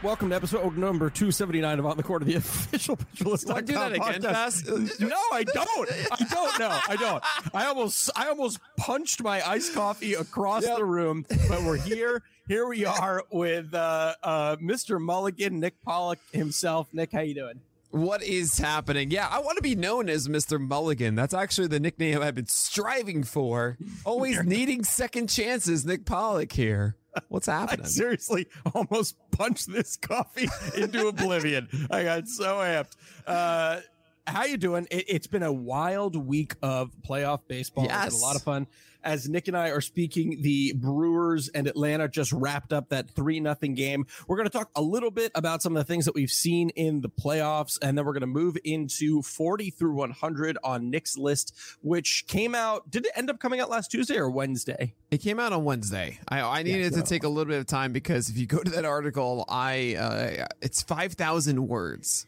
Welcome to episode number 279 of On the Court of the official Pitcher List. To do that again, Fast? No, I don't. I don't. No, I don't. I almost, I almost punched my iced coffee across the room, but we're here. Here we are with uh, uh, Mr. Mulligan, Nick Pollack himself. Nick, how you doing? What is happening? Yeah, I want to be known as Mr. Mulligan. That's actually the nickname I've been striving for. Always needing second chances. Nick Pollack here. What's I happening? seriously almost punched this coffee into oblivion. I got so amped. Uh, how you doing? It, it's been a wild week of playoff baseball. It's been Yes. a lot of fun. As Nick and I are speaking, the Brewers and Atlanta just wrapped up that three nothing game. We're going to talk a little bit about some of the things that we've seen in the playoffs, and then we're going to move into 40 through 100 on Nick's list, which came out. Did it end up coming out last Tuesday or Wednesday? It came out on Wednesday. I, I needed to take a little bit of time because if you go to that article, I uh, it's five thousand words,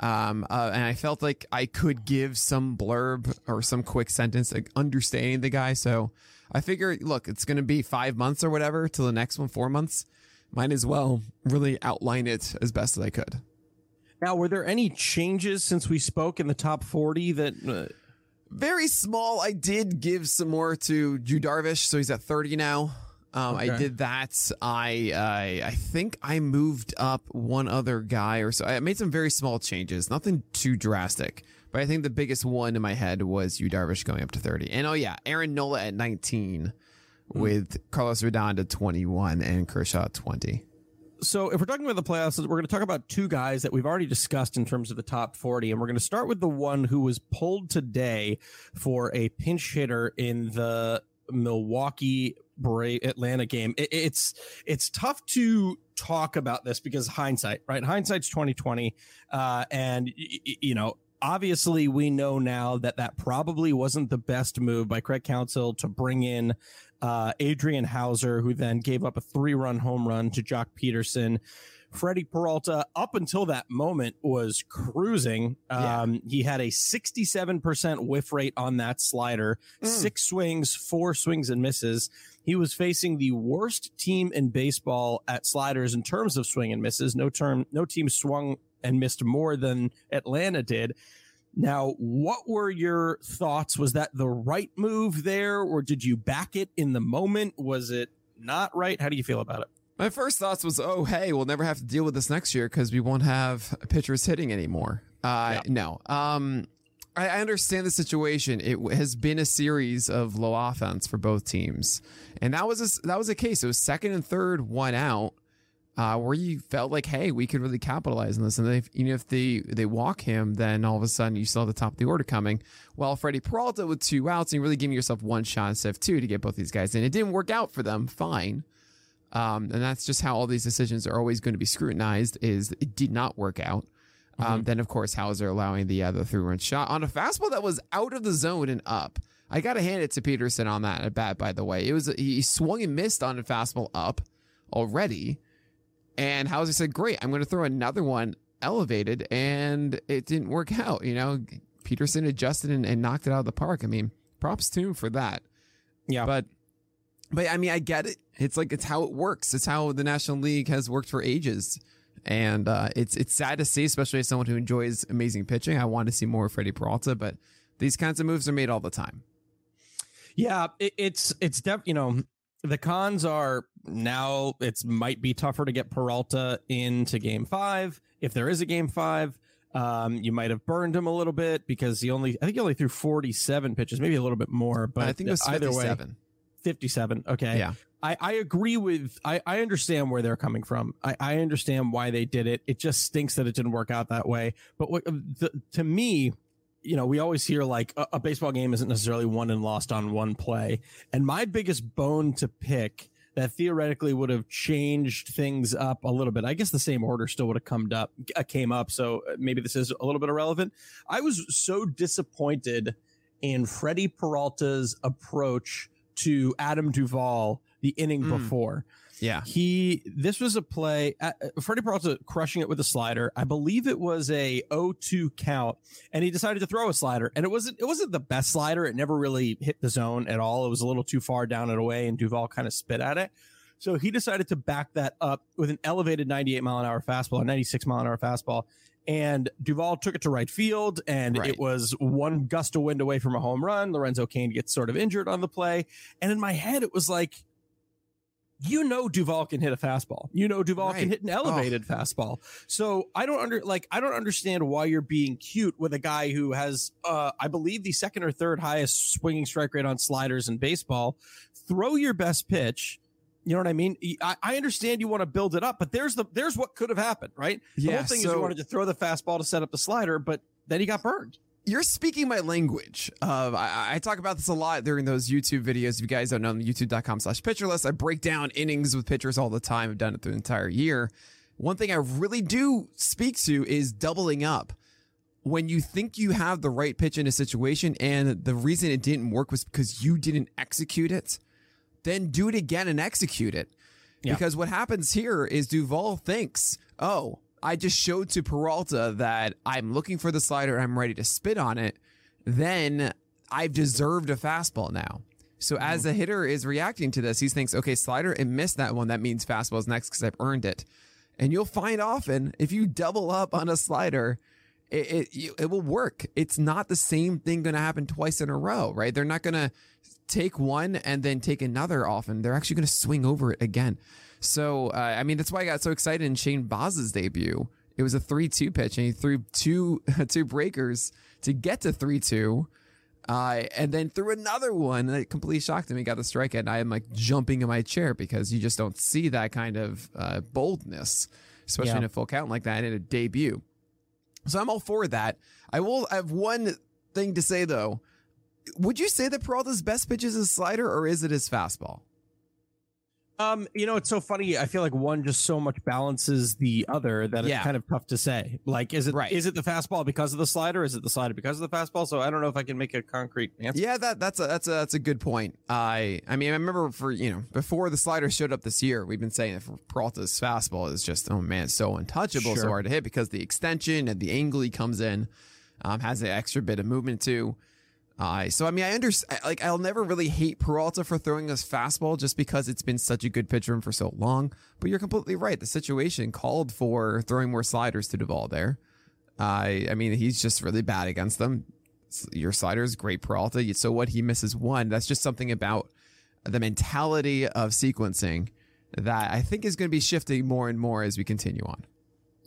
um, uh, and I felt like I could give some blurb or some quick sentence, like understanding the guy. So I figure, look, it's going to be five months or whatever till the next one, four months. Might as well really outline it as best as I could. Now, were there any changes since we spoke in the top 40 that. Uh, Very small. I did give some more to Yu Darvish, so he's at 30 now. Um, I did that. I, I I think I moved up one other guy or so. I made some very small changes, nothing too drastic. But I think the biggest one in my head was Yu Darvish going up to 30. And oh yeah, Aaron Nola at 19 with Carlos Rodon at 21 and Kershaw at 20. so if we're talking about the playoffs, we're going to talk about two guys that we've already discussed in terms of the top 40. And we're going to start with the one who was pulled today for a pinch hitter in the Milwaukee Bra- Atlanta game. It, it's it's tough to talk about this because hindsight, right? Hindsight's 2020. Uh, and you know, obviously we know now that that probably wasn't the best move by Craig Counsell to bring in uh, Adrian Houser, who then gave up a three run home run to Joc Pederson. Freddie Peralta, up until that moment, was cruising. Yeah. Um, He had a 67% whiff rate on that slider, six swings, four swings and misses. He was facing the worst team in baseball at sliders in terms of swing and misses. No term, no team swung and missed more than Atlanta did. Now, what were your thoughts? Was that the right move there, or did you back it in the moment? Was it not right? How do you feel about it? My first thoughts was, oh, hey, we'll never have to deal with this next year because we won't have pitchers hitting anymore. Uh, No. Um, I, understand the situation. It has been a series of low offense for both teams, and that was a, that was a case. It was second and third, one out, uh, where you felt like, hey, we could really capitalize on this. And if, if they they walk him, then all of a sudden you saw the top of the order coming. Well, Freddie Peralta with two outs, and you're really giving yourself one shot instead of two to get both these guys in. It didn't work out for them. Fine. Um, and that's just how all these decisions are always going to be scrutinized. Is it did not work out. Um, then of course Houser allowing the other three run shot on a fastball that was out of the zone and up. I got to hand it to Pederson on that at bat. By the way, it was he swung and missed on a fastball up already, and Houser said, "Great, I'm going to throw another one elevated and it didn't work out. You know, Pederson adjusted and, and knocked it out of the park. I mean, props to him for that. Yeah. But but I mean, I get it. It's like it's how it works. It's how the National League has worked for ages. And uh, it's it's sad to see, especially as someone who enjoys amazing pitching. I want to see more of Freddie Peralta, but these kinds of moves are made all the time. Yeah, it, it's it's def, you know the cons are now it's might be tougher to get Peralta into game five if there is a game five. Um, you might have burned him a little bit because he only I think he only threw 47 pitches, maybe a little bit more, but I think it was either way 57. 57. Okay. Yeah. I, I agree with I, I understand where they're coming from. I, I understand why they did it. It just stinks that it didn't work out that way. But what the, to me, you know, we always hear like a, a baseball game isn't necessarily won and lost on one play. And my biggest bone to pick that theoretically would have changed things up a little bit. I guess the same order still would have come up, uh, came up. So uh, maybe this is a little bit irrelevant. I was so disappointed in Freddie Peralta's approach to Adam Duvall the inning Mm. before. Yeah. He this was a play. Uh, Freddie Peralta crushing it with a slider. I believe it was a 0-2 count, and he decided to throw a slider. And it wasn't it wasn't the best slider. It never really hit the zone at all. It was a little too far down and away, and Duvall kind of spit at it. So he decided to back that up with an elevated 98 mile an hour fastball, a 96 mile an hour fastball. And Duvall took it to right field, and Right. it was one gust of wind away from a home run. Lorenzo Cain gets sort of injured on the play. And in my head, it was like, you know Duvall can hit a fastball. You know Duvall can hit an elevated fastball. So I don't under like I don't understand why you're being cute with a guy who has uh I believe the second or third highest swinging strike rate on sliders in baseball. Throw your best pitch. You know what I mean? I, I understand you want to build it up, but there's the there's what could have happened, right? The Yeah, whole thing is you wanted to throw the fastball to set up the slider, but then he got burned. you're speaking my language. Um, of I, I talk about this a lot during those YouTube videos. If you guys don't know, youtube.com slash pitcher list, I break down innings with pitchers all the time. I've done it the entire year. One thing I really do speak to is doubling up. When you think you have the right pitch in a situation and the reason it didn't work was because you didn't execute it, then do it again and execute it. Yeah. Because what happens here is Duvall thinks, oh, I just showed to Peralta that I'm looking for the slider, and I'm ready to spit on it. Then I've deserved a fastball now. So mm-hmm. as the hitter is reacting to this, he thinks, okay, slider and missed that one. That means fastball's next because I've earned it. And you'll find often if you double up on a slider, it, it, it will work. It's not the same thing going to happen twice in a row, right? They're not going to take one and then take another often. They're actually going to swing over it again. So, uh, I mean, that's why I got so excited in Shane Baz's debut. It was a 3 2 pitch, and he threw two, two breakers to get to 3 2. Uh, and then threw another one that completely shocked him. He got the strikeout, and I am like jumping in my chair because you just don't see that kind of uh, boldness, especially Yeah. in a full count like that in a debut. So I'm all for that. I will I have one thing to say though. Would you say that Peralta's best pitch is his slider or is it his fastball? Um, you know, it's so funny. I feel like one just so much balances the other that Yeah. it's kind of tough to say. Like, is it is Right. is it the fastball because of the slider? Is it the slider because of the fastball? So I don't know if I can make a concrete answer. Yeah, that that's a that's a that's a good point. I I mean I remember for you know before the slider showed up this year, we've been saying that for Peralta's fastball is just oh man, it's so untouchable, so hard to hit because the extension and the angle he comes in um, has an extra bit of movement too. Uh, so I mean I understand like I'll never really hate Peralta for throwing his fastball just because it's been such a good pitch for him for so long. But you're completely right. The situation called for throwing more sliders to Duvall there. I I mean he's just really bad against them your slider is great Peralta. So what he misses one, that's just something about the mentality of sequencing that I think is going to be shifting more and more as we continue on.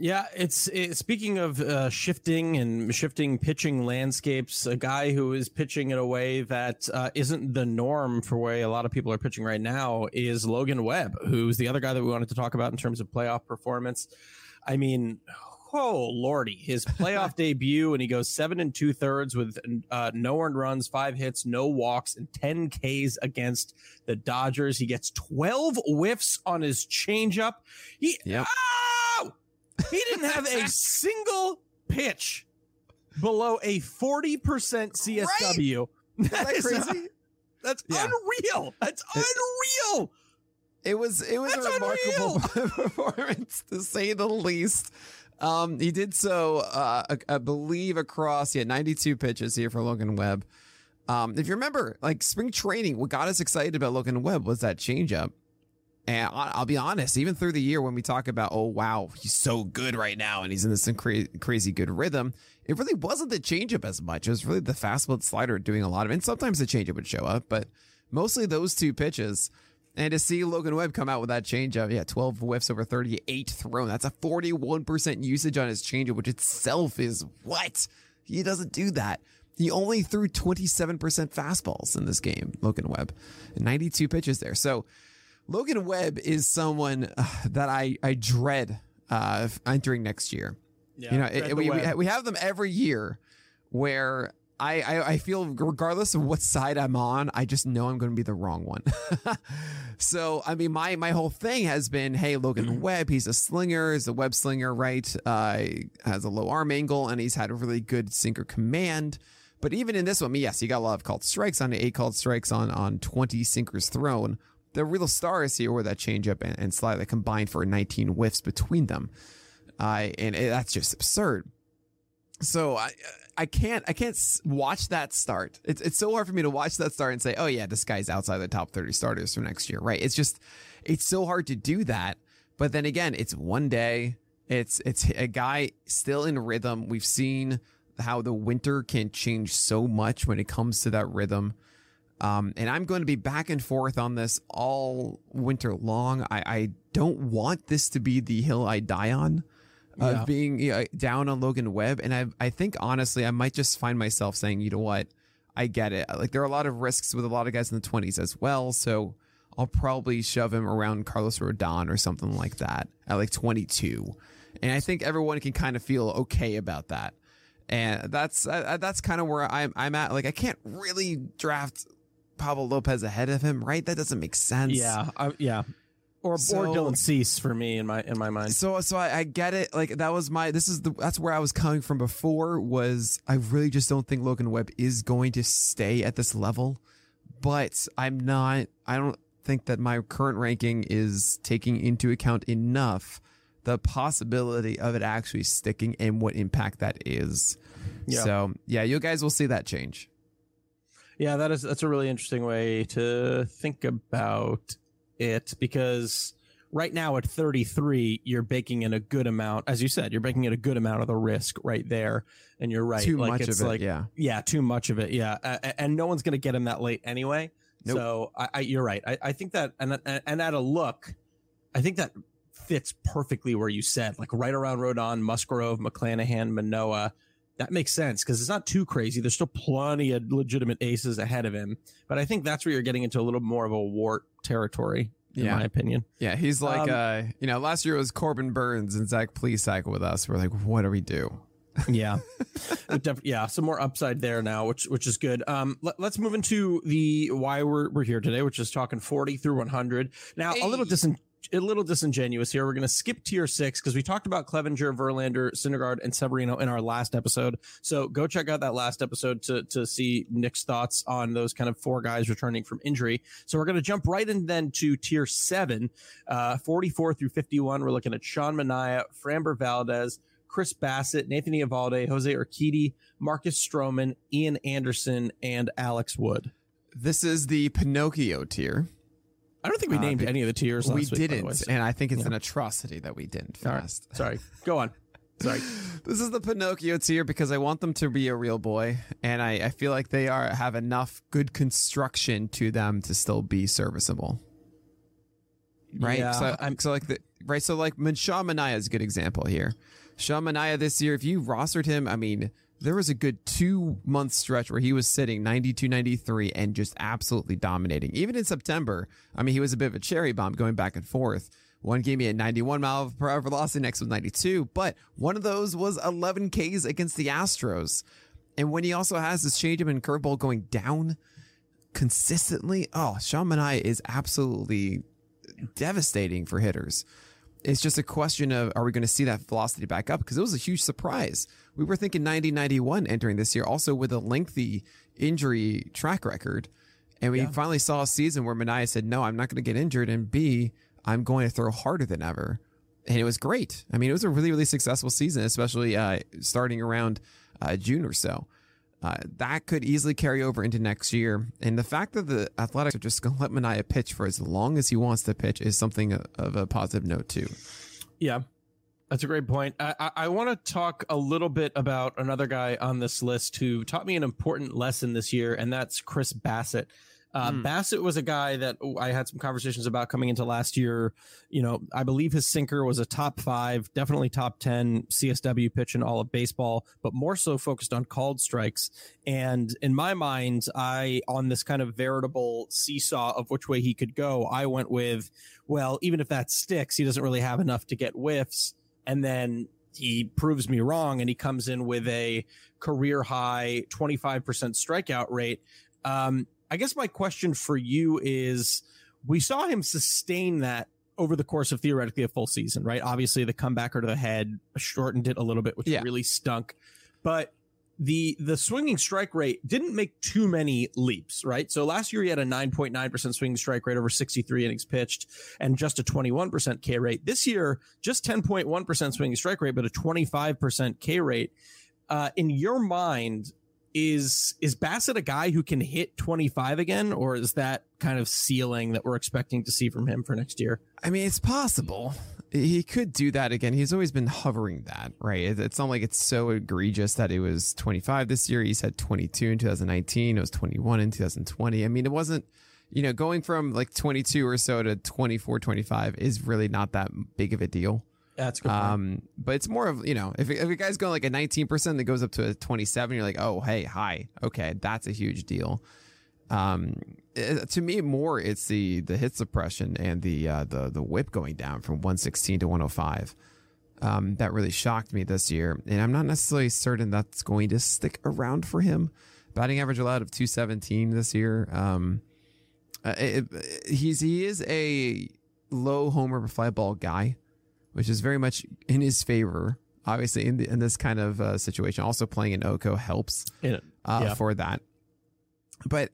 Yeah, it's it, speaking of uh, shifting and shifting pitching landscapes. A guy who is pitching in a way that uh, isn't the norm for way a lot of people are pitching right now is Logan Webb, who's the other guy that we wanted to talk about in terms of playoff performance. I mean, oh lordy, his playoff debut, and he goes seven and two thirds with uh, no earned runs, five hits, no walks, and ten Ks against the Dodgers. He gets twelve whiffs on his changeup. He Yep. Ow! He didn't have a single pitch below a 40% CSW. Is that That is crazy? That's Yeah. unreal. That's unreal. It was it was That's a remarkable performance to say the least. Um, he did so, uh, I, I believe, across yeah 92 pitches here for Logan Webb. Um, if you remember, like spring training, what got us excited about Logan Webb was that changeup. And I'll be honest, even through the year when we talk about, oh wow, he's so good right now and he's in this cra- crazy good rhythm, it really wasn't the changeup as much. It was really the fastball slider doing a lot of it. And sometimes the changeup would show up, but mostly those two pitches. And to see Logan Webb come out with that changeup, yeah, 12 whiffs over 38 thrown. That's a 41% usage on his changeup, which itself is what? He doesn't do that. He only threw 27% fastballs in this game, Logan Webb, 92 pitches there. So Logan Webb is someone uh, that I, I dread uh, entering next year. Yeah, you know, it- we, we, we have them every year where I, I, I feel regardless of what side I'm on, I just know I'm going to be the wrong one. so, I mean, my, my whole thing has been, hey, Logan Webb, he's a slinger, he's a web slinger, right? Uh, has a low arm angle and he's had a really good sinker command. But even in this one, yes, he got a lot of called strikes on eight called strikes on, on 20 sinkers thrown. The real stars here were that changeup and, and slide that combined for 19 whiffs between them. Uh, and it, that's just absurd. So I I can't I can't watch that start. It's it's so hard for me to watch that start and say, oh yeah, this guy's outside the top thirty starters for next year, right? It's just it's so hard to do that. But then again, it's one day. It's it's a guy still in rhythm. We've seen how the winter can change so much when it comes to that rhythm. Um, and I'm going to be back and forth on this all winter long. I, I don't want this to be the hill I die on of Yeah. being you know, down on Logan Webb. And I, I think honestly, I might just find myself saying, you know what? I get it. Like there are a lot of risks with a lot of guys in the 20s as well. So I'll probably shove him around Carlos Rodon or something like that at like 22. And I think everyone can kind of feel okay about that. And that's uh, that's kind of where I'm I'm at. Like I can't really draft Pablo Lopez ahead of him, right? That doesn't make sense. Yeah, I, yeah. Or So- or Dylan Cease for me in my in my mind. So so I, I get it. Like that was my this is the that's where I was coming from before was I really just don't think Logan Webb is going to stay at this level. But I'm not I don't think that my current ranking is taking into account enough the possibility of it actually sticking and what impact that is. Yeah. So yeah, you guys will see that change. Yeah, that is that's a really interesting way to think about it because right now at 33 you're baking in a good amount as you said you're baking in a good amount of the risk right there and you're right Too like much it's of it, like yeah. yeah too much of it yeah a- and no one's going to get him that late anyway Nope. so I, I you're right I, I think that and and at a look I think that fits perfectly where you said like right around Rodon Musgrove McClanahan Manoa that makes sense because it's not too crazy. There's still plenty of legitimate aces ahead of him, but I think that's where you're getting into a little more of a wart territory, in Yeah. my opinion. Yeah, he's like Um, uh you know, last year it was Corbin Burnes and Zach Please cycle with us. We're like, what do we do? Yeah, def- yeah, some more upside there now, which which is good. Um, let, us move into the why we're we're here today, which is talking 40 through 100. Now, a little Hey. disin- a little disingenuous here. We're going to skip tier six because we talked about Clevinger, Verlander, Syndergaard, and Severino in our last episode. So go check out that last episode to to see Nick's thoughts on those kind of four guys returning from injury. So we're going to jump right in then to tier seven, uh, 44 through 51. We're looking at Sean Manaea, Framber Valdez, Chris Bassitt, Nathan Eovaldi, Jose Urquidy, Marcus Stroman, Ian Anderson, and Alex Wood. This is the Pinocchio tier. I don't think we Uh, named any of the tiers. Last we week, didn't, way. and I think it's Yeah. an atrocity that we didn't All right. fast. Sorry. Go on. Sorry. This is the Pinocchio tier because I want them to be a real boy, and I, I feel like they are have enough good construction to them to still be serviceable. Right? Yeah, so, I'm- so like the right, so like Sean Manaea is a good example here. Sean Manaea this year, if you rostered him, I mean, there was a good two month stretch where he was sitting 92 93 and just absolutely dominating. Even in September, I mean, he was a bit of a cherry bomb going back and forth. One gave me a 91 mile per hour velocity, next was 92, but one of those was 11 Ks against the Astros. And when he also has this changeup and curveball going down consistently, oh, Sean Manaea is absolutely devastating for hitters. It's just a question of are we going to see that velocity back up? Because it was a huge surprise. We were thinking 90 91 entering this year, also with a lengthy injury track record. And we finally saw a season where Manaea said, No, I'm not going to get injured. And B, I'm going to throw harder than ever. and it was great. I mean, it was a really, really successful season, especially uh, starting around uh, June or so. Uh, that could easily carry over into next year. And the fact that the Athletics are just going to let Manaea pitch for as long as he wants to pitch is something of a positive note, too. Yeah, that's a great point. I, I, I want to talk a little bit about another guy on this list who taught me an important lesson this year, and that's Chris Bassitt. Uh, mm. Bassitt was a guy that I had some conversations about coming into last year. You know, I believe his sinker was a top five, definitely top 10 CSW pitch in all of baseball, but more so focused on called strikes. And in my mind, I, on this kind of veritable seesaw of which way he could go, I went with, well, even if that sticks, he doesn't really have enough to get whiffs. And then he proves me wrong and he comes in with a career high 25% strikeout rate. Um, I guess my question for you is we saw him sustain that over the course of theoretically a full season, right? Obviously, the comebacker to the head shortened it a little bit, which yeah. really stunk. But the the swinging strike rate didn't make too many leaps, right? So last year he had a 9.9% swinging strike rate over 63 innings pitched and just a 21% K rate. This year, just 10.1% swinging strike rate, but a 25% K rate. Uh, in your mind, is is Bassitt a guy who can hit 25 again or is that kind of ceiling that we're expecting to see from him for next year? I mean, it's possible. He could do that again. He's always been hovering that, right? It's not like it's so egregious that it was 25 this year. He's had 22 in 2019. It was 21 in 2020. I mean, it wasn't, you know, going from like 22 or so to 24, 25 is really not that big of a deal. That's good. Um, but it's more of you know, if if a guy's going like a 19 percent that goes up to a 27, you're like, oh hey, hi, okay, that's a huge deal. Um, it, to me, more it's the the hit suppression and the uh, the the whip going down from 116 to 105. Um, that really shocked me this year, and I'm not necessarily certain that's going to stick around for him. Batting average allowed of 217 this year. Um, uh, it, he's he is a low homer fly ball guy which is very much in his favor. Obviously, in the, in this kind of uh, situation, also playing in Oko helps uh, yeah. for that. But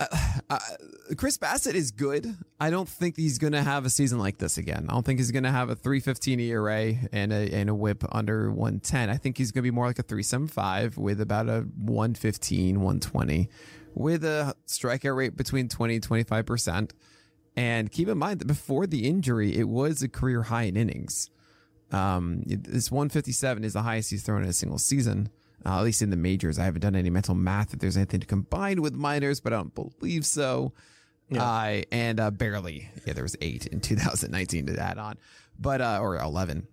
Chris Bassitt is good. I don't think he's going to have a season like this again. I don't think he's going to have a 315 ERA and a, and a whip under 110. I think he's going to be more like a 375 with about a 115, 120 with a strikeout rate between 20 and 25%. And keep in mind that before the injury, it was a career high in innings. Um, this 157 is the highest he's thrown in a single season, uh, at least in the majors. I haven't done any mental math if there's anything to combine with minors, but I don't believe so. Yeah. Uh, and uh, barely, yeah, there was eight in 2019 to add on, but uh, or 11.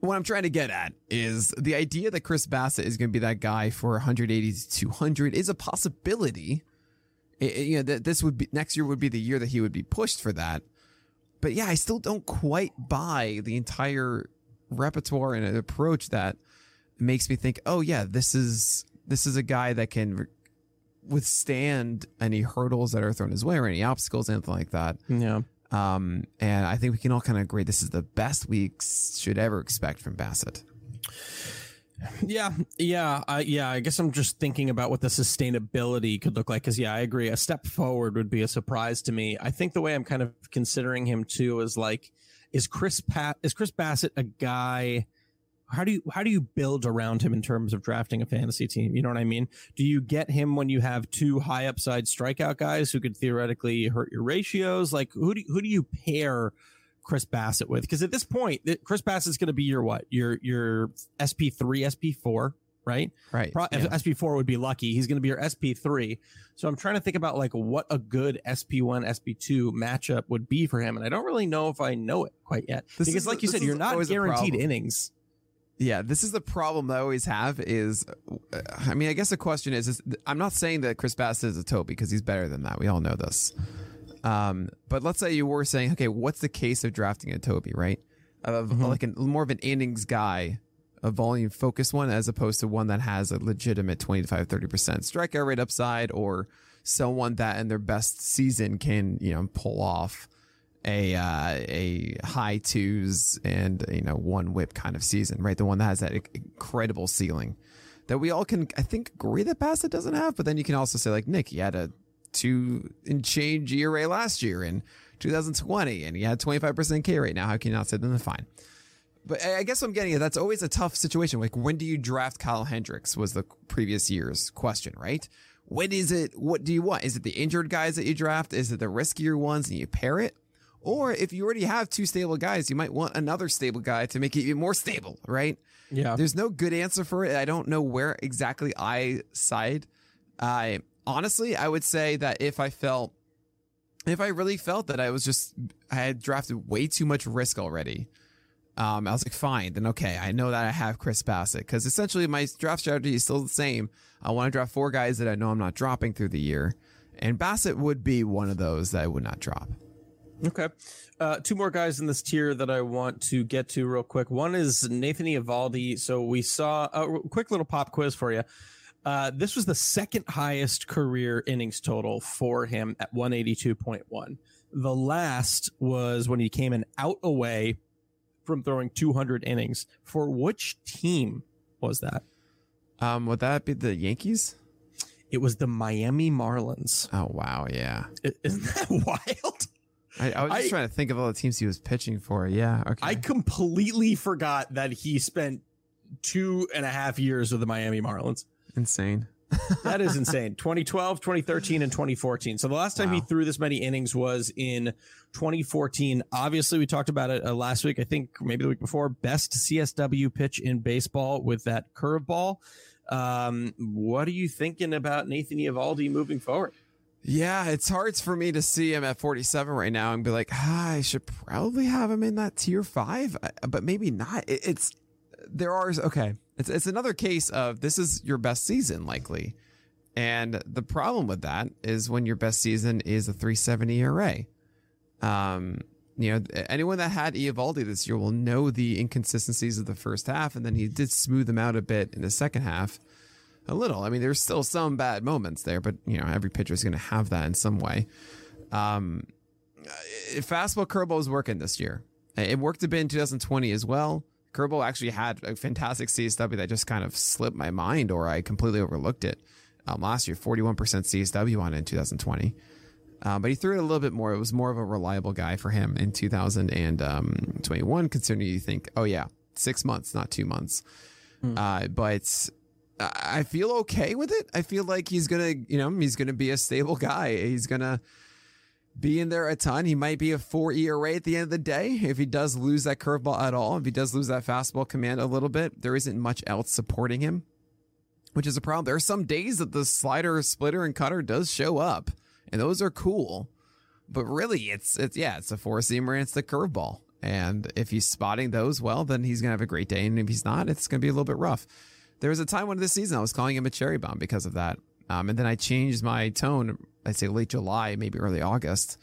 What I'm trying to get at is the idea that Chris Bassitt is going to be that guy for 180 to 200 is a possibility it, you know, that this would be next year would be the year that he would be pushed for that. But yeah, I still don't quite buy the entire repertoire and approach that makes me think, oh yeah, this is this is a guy that can withstand any hurdles that are thrown his way or any obstacles, anything like that. Yeah. Um, and I think we can all kind of agree this is the best we should ever expect from Bassitt. Yeah, yeah, uh, yeah. I guess I'm just thinking about what the sustainability could look like. Because yeah, I agree. A step forward would be a surprise to me. I think the way I'm kind of considering him too is like, is Chris Pat is Chris Bassitt a guy? How do you how do you build around him in terms of drafting a fantasy team? You know what I mean? Do you get him when you have two high upside strikeout guys who could theoretically hurt your ratios? Like who do who do you pair? Chris Bassitt with? Because at this point, Chris Bassitt's going to be your what? Your your SP three, SP four, right? Right. Pro- yeah. SP four would be lucky. He's going to be your SP three. So I'm trying to think about like what a good SP one, SP two matchup would be for him, and I don't really know if I know it quite yet. This because, like you said, you're not guaranteed innings. Yeah, this is the problem that I always have. Is, I mean, I guess the question is, is I'm not saying that Chris Bassitt is a Toby because he's better than that. We all know this. Um, but let's say you were saying, okay, what's the case of drafting a Toby, right? Of mm-hmm. like a, more of an innings guy, a volume focused one, as opposed to one that has a legitimate 25, 30% strikeout rate upside or someone that in their best season can, you know, pull off a uh, a high twos and you know one whip kind of season, right? The one that has that incredible ceiling that we all can, I think, agree that Bassitt doesn't have. But then you can also say like Nick, he had a two and change ERA last year in 2020, and he had 25% K rate. Now, how can you not say them? Fine. But I guess what I'm getting at, that's always a tough situation. Like, when do you draft Kyle Hendricks was the previous year's question, right? When is it, what do you want? Is it the injured guys that you draft? Is it the riskier ones and you pair it? Or if you already have two stable guys, you might want another stable guy to make it even more stable, right? Yeah. There's no good answer for it. I don't know where exactly I side. I honestly, I would say that if I felt, if I really felt that I was just, I had drafted way too much risk already. Um, I was like, fine, then okay, I know that I have Chris Bassitt because essentially my draft strategy is still the same. I want to draft four guys that I know I'm not dropping through the year, and Bassitt would be one of those that I would not drop. Okay. Uh, two more guys in this tier that I want to get to real quick. One is Nathan Eovaldi. So we saw a quick little pop quiz for you. Uh, this was the second highest career innings total for him at 182.1. The last was when he came in out away from throwing 200 innings. For which team was that? Um, would that be the Yankees? It was the Miami Marlins. Oh wow, yeah. Isn't that wild? I, I was just I- trying to think of all the teams he was pitching for. Yeah, okay. I completely forgot that he spent two and a half years with the Miami Marlins. Insane. That is insane. 2012, 2013, and 2014. So the last time he threw this many innings was in 2014. Obviously, we talked about it uh, last week. I think maybe the week before. Best CSW pitch in baseball with that curveball. Um, what are you thinking about Nathan Eovaldi moving forward? Yeah, it's hard for me to see him at 47 right now and be like, ah, I should probably have him in that tier five, uh, but maybe not. It's there are okay. It's it's another case of this is your best season likely, and the problem with that is when your best season is a 370 ERA. Um, you know, anyone that had Eovaldi this year will know the inconsistencies of the first half, and then he did smooth them out a bit in the second half a little. I mean, there's still some bad moments there, but you know, every pitcher is going to have that in some way. Um, uh, fastball curveball is working this year. It worked a bit in 2020 as well. Curveball actually had a fantastic CSW that just kind of slipped my mind, or I completely overlooked it. Um, last year, 41% CSW on it in 2020. Uh, but he threw it a little bit more. It was more of a reliable guy for him in 2021, considering you think, oh, yeah, six months, not two months. Uh, but I feel okay with it. I feel like he's gonna, you know, he's gonna be a stable guy. He's gonna be in there a ton. He might be a four ERA at the end of the day if he does lose that curveball at all. If he does lose that fastball command a little bit, there isn't much else supporting him, which is a problem. There are some days that the slider, splitter, and cutter does show up, and those are cool. But really, it's it's yeah, it's a four seamer and it's the curveball. And if he's spotting those well, then he's gonna have a great day. And if he's not, it's gonna be a little bit rough. There was a time when this season I was calling him a cherry bomb because of that. Um, and then I changed my tone. I'd say late July, maybe early August.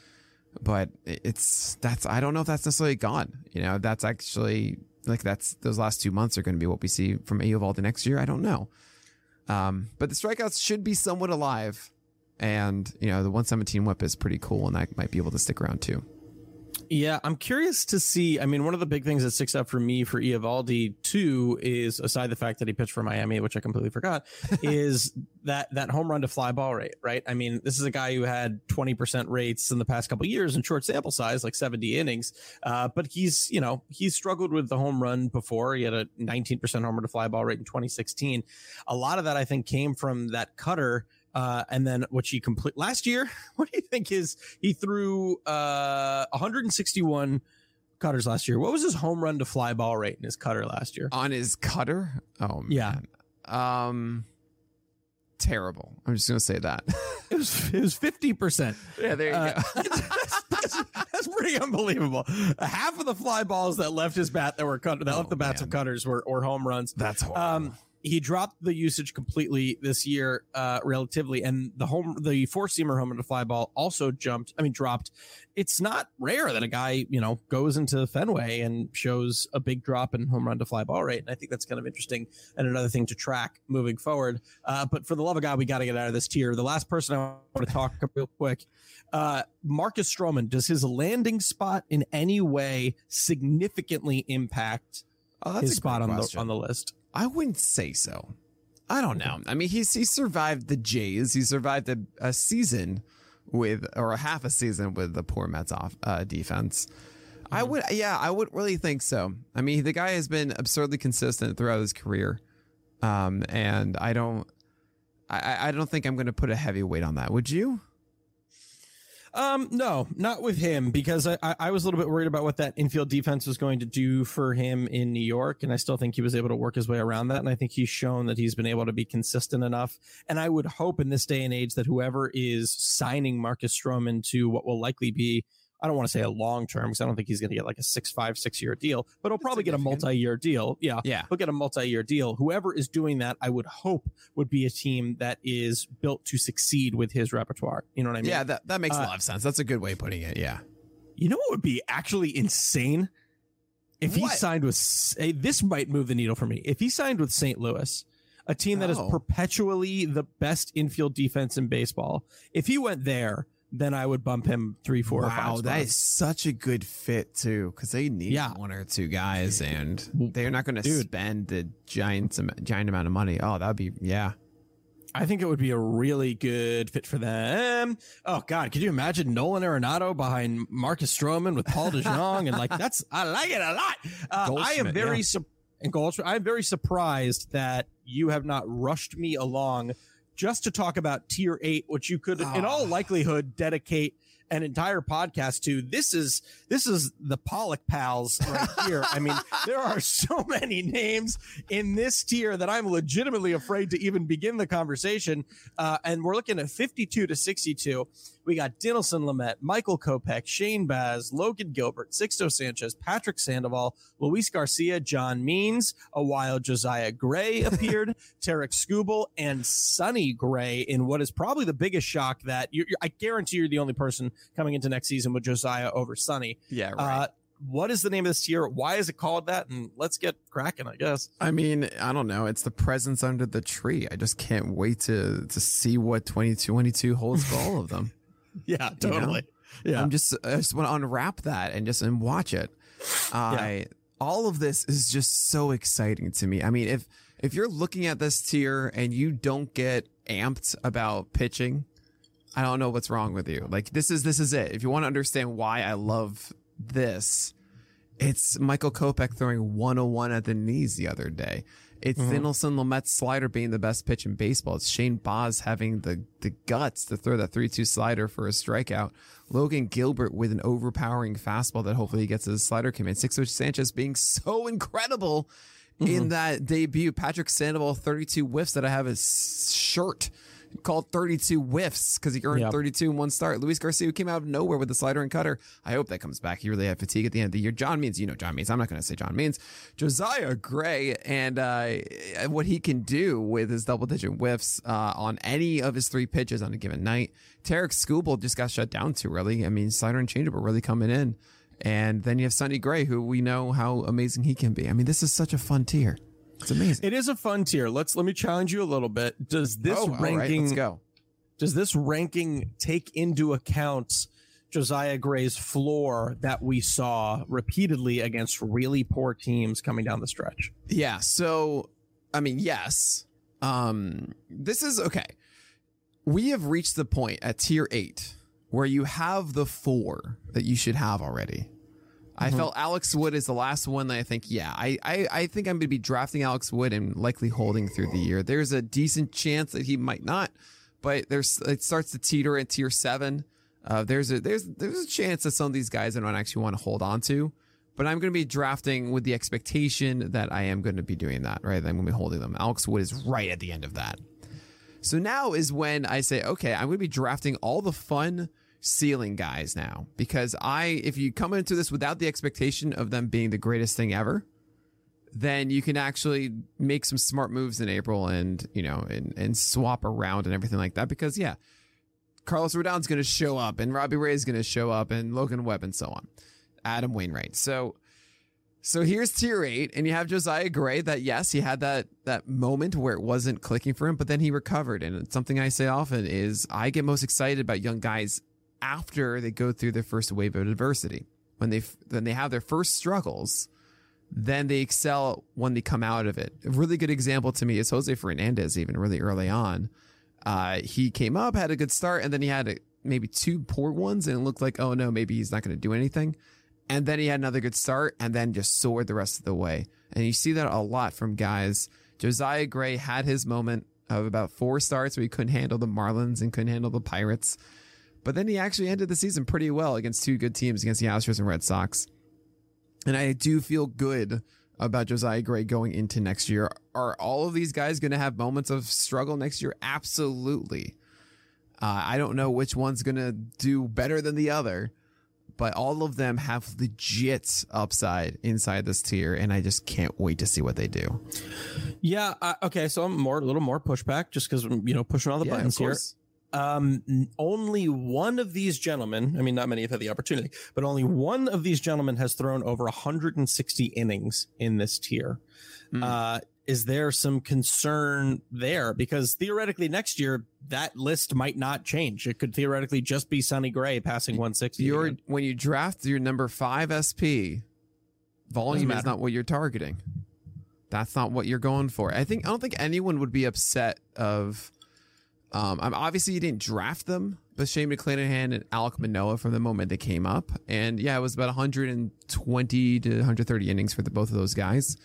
But it's that's I don't know if that's necessarily gone. You know, that's actually like that's those last two months are going to be what we see from Eovaldi next year. I don't know. Um, but the strikeouts should be somewhat alive. And you know the 117 whip is pretty cool, and I might be able to stick around too. Yeah, I'm curious to see. I mean, one of the big things that sticks out for me for Eovaldi too is aside the fact that he pitched for Miami, which I completely forgot, is that that home run to fly ball rate, right? I mean, this is a guy who had 20% rates in the past couple years in short sample size, like 70 innings. Uh, but he's, you know, he's struggled with the home run before. He had a 19% home run to fly ball rate in 2016. A lot of that I think came from that cutter uh, and then what she complete last year. What do you think is he threw uh 161 cutters last year? What was his home run to fly ball rate in his cutter last year? On his cutter, oh Yeah. man. um, terrible. I'm just gonna say that. It was it was 50 percent. yeah, there you Uh, go. that's, that's- that's pretty unbelievable. Half of the fly balls that left his bat that were cut that left Oh, the bats man. of cutters were or home runs. That's horrible. Um, he dropped the usage completely this year, uh, relatively, and the home, the four seamer home run to fly ball also jumped. I mean, dropped. It's not rare that a guy, you know, goes into Fenway and shows a big drop in home run to fly ball rate, and I think that's kind of interesting and another thing to track moving forward. Uh, but for the love of God, we got to get out of this tier. The last person I want to talk real quick, uh, Marcus Stroman. Does his landing spot in any way significantly impact oh, his a spot on the on the list? I wouldn't say so. I don't know. I mean, he's he survived the Jays. He survived a, a season with or a half a season with the poor Mets off uh, defense. I Mm-hmm. would, yeah, I wouldn't really think so. I mean, the guy has been absurdly consistent throughout his career, um, and I don't, I, I don't think I'm going to put a heavy weight on that. Would you? Um, no, not with him because I, I was a little bit worried about what that infield defense was going to do for him in New York, and I still think he was able to work his way around that. And I think he's shown that he's been able to be consistent enough. And I would hope in this day and age that whoever is signing Marcus Stroman to what will likely be I don't want to say a long term because I don't think he's going to get like a six, five, six year deal, but he'll probably get a multi year deal. Yeah. Yeah. He'll get a multi year deal. Whoever is doing that, I would hope would be a team that is built to succeed with his repertoire. You know what I mean? yeah, that that makes a uh, lot of sense. That's a good way of putting it. Yeah. You know what would be actually insane? If he signed with, eh, this might move the needle for me. If he signed with St. Louis, a team that is Oh. perpetually the best infield defense in baseball, if he went there, then I would bump him three, four, or wow, five. that is such a good fit too, because they need Yeah. one or two guys, and they're not going to spend the giant giant amount of money. Oh, that'd be yeah. I think it would be a really good fit for them. Oh God, could you imagine Nolan Arenado behind Marcus Stroman with Paul DeJong and like that's I like it a lot. Uh, I am very yeah. su- and Goldschmidt, I'm very surprised that you have not rushed me along just to talk about tier eight, which you could, in Ah. all likelihood, dedicate an entire podcast to. This is this is the Pollack pals right here. I mean, there are so many names in this tier that I'm legitimately afraid to even begin the conversation. Uh, and we're looking at 52 to 62. We got Dinelson Lamet, Michael Kopech, Shane Baz, Logan Gilbert, Sixto Sanchez, Patrick Sandoval, Luis Garcia, John Means, a while Josiah Gray appeared, Tarik Skubal, and Sonny Gray in what is probably the biggest shock that you I guarantee you're the only person coming into next season with Josiah over Sonny. Yeah, Uh, what is the name of this tier? Why is it called that? And let's get cracking, I guess. I mean, I don't know. It's the presence under the tree. I just can't wait to to see what 2022 holds for all of them. Yeah, You know? totally. Yeah. I'm just I just want to unwrap that and just and watch it. I all of this is just so exciting to me. I mean, if if you're looking at this tier and you don't get amped about pitching, I don't know what's wrong with you. Like this is this is it. If you want to understand why I love this, it's Michael Kopech throwing 101 at the knees the other day. It's Mhm. Dinelson Lamet's slider being the best pitch in baseball. It's Shane Baz having the, the guts to throw that 3 2 slider for a strikeout. Logan Gilbert with an overpowering fastball that hopefully he gets his slider command. Sixto Sanchez being so incredible in that debut. Patrick Sandoval, 32 whiffs that I have his shirt called 32 whiffs because he earned Yep. 32 in one start. Luis Garcia who came out of nowhere with the slider and cutter. I hope that comes back. He really had fatigue at the end of the year. John Means, you know John Means. I'm not going to say John Means. Josiah Gray and uh, what he can do with his double digit whiffs uh, on any of his three pitches on a given night. Tarik Skubal just got shut down too early. I mean, slider and changeup are really coming in. And then you have Sonny Gray, who we know how amazing he can be. I mean, this is such a fun tier. It's amazing. It is a fun tier. Let's let me challenge you a little bit. Does this oh, all right, ranking let's go. does this ranking take into account Josiah Gray's floor that we saw repeatedly against really poor teams coming down the stretch? Yeah. So, I mean, yes. Um, this is okay. We have reached the point at tier eight where you have the four that you should have already. I felt Alex Wood is the last one that I think, yeah, I, I, I think I'm going to be drafting Alex Wood and likely holding through the year. There's a decent chance that he might not, but there's it starts to teeter at tier seven. Uh, there's a there's there's a chance that some of these guys I don't actually want to hold on to, but I'm going to be drafting with the expectation that I am going to be doing that. Right, I'm going to be holding them. Alex Wood is right at the end of that. So now is when I say, okay, I'm going to be drafting all the fun ceiling guys now because I, if you come into this without the expectation of them being the greatest thing ever, then you can actually make some smart moves in April and, you know, and, and swap around and everything like that. Because yeah, Carlos Rodon's going to show up and Robbie Ray is going to show up and Logan Webb and so on. Adam Wainwright. So, so here's tier eight, and you have Josiah Gray. That yes, he had that that moment where it wasn't clicking for him, but then he recovered. And something I say often is I get most excited about young guys after they go through their first wave of adversity. When they when they have their first struggles, then they excel when they come out of it. A really good example to me is Jose Fernandez. Even really early on, uh, he came up, had a good start, and then he had a, maybe two poor ones, and it looked like, oh no, maybe he's not going to do anything. And then he had another good start, and then just soared the rest of the way. And you see that a lot from guys. Josiah Gray had his moment of about four starts where he couldn't handle the Marlins and couldn't handle the Pirates. But then he actually ended the season pretty well against two good teams, against the Astros and Red Sox. And I do feel good about Josiah Gray going into next year. Are all of these guys going to have moments of struggle next year? Absolutely. Uh, I don't know which one's going to do better than the other, but all of them have legit upside inside this tier, and I just can't wait to see what they do. Yeah. Uh, okay. So I'm more a little more pushback just because you know pushing all the yeah, buttons here. Um, only one of these gentlemen, I mean, not many have had the opportunity, but only one of these gentlemen has thrown over 160 innings in this tier. Mm. Uh, is there some concern there? Because theoretically next year, that list might not change. It could theoretically just be Sonny Gray passing 160. You're, when you draft your number five SP, volume is not what you're targeting. That's not what you're going for. I think, I don't think anyone would be upset of, um, I'm obviously you didn't draft them, but Shane McClanahan and Alec Manoah from the moment they came up, and yeah, it was about 120 to 130 innings for the, both of those guys.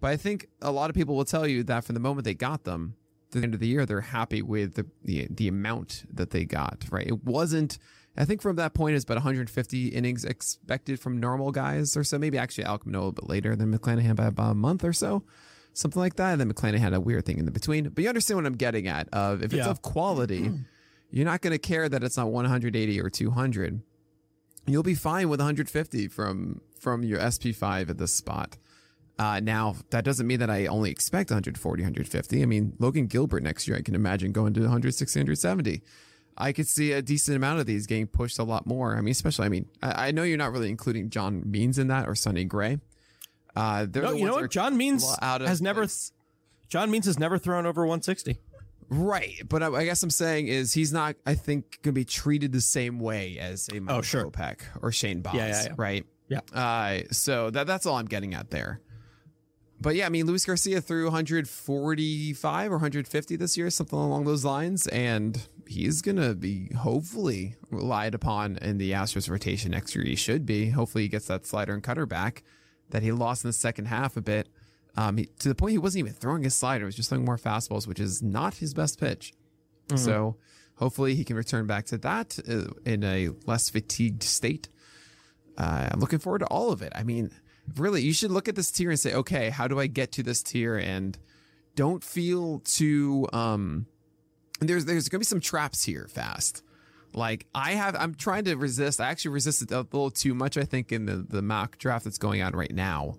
But I think a lot of people will tell you that from the moment they got them to the end of the year, they're happy with the the, the amount that they got. Right? It wasn't. I think from that point, it's about 150 innings expected from normal guys or so. Maybe actually Alec Manoah a bit later than McClanahan by about a month or so something like that. And then McClanahan had a weird thing in the between. But you understand what I'm getting at. Of if it's yeah. of quality, you're not going to care that it's not 180 or 200. You'll be fine with 150 from from your SP5 at this spot. Uh, now that doesn't mean that I only expect 140, 150. I mean, Logan Gilbert next year, I can imagine going to 100, 170. I could see a decent amount of these getting pushed a lot more. I mean, especially, I mean, I, I know you're not really including John Means in that or Sonny Gray. Uh, no, you know what? John Means has never. Place. John Means has never thrown over 160. Right, but I, I, guess I'm saying is he's not. I think going to be treated the same way as a Mike oh sure Kopech or Shane Baz. Yeah, yeah, yeah. right. Yeah. Uh, so that that's all I'm getting at there. But yeah, I mean, Luis Garcia threw 145 or 150 this year, something along those lines, and he's gonna be hopefully relied upon in the Astros rotation next year. He should be. Hopefully, he gets that slider and cutter back that he lost in the second half a bit. Um, he, to the point he wasn't even throwing his slider; he was just throwing more fastballs, which is not his best pitch. Mm-hmm. So hopefully he can return back to that uh, in a less fatigued state. Uh, I'm looking forward to all of it. I mean, really, you should look at this tier and say, okay, how do I get to this tier? And don't feel too. Um, there's there's gonna be some traps here fast. Like I have, I'm trying to resist. I actually resisted a little too much. I think in the the mock draft that's going on right now,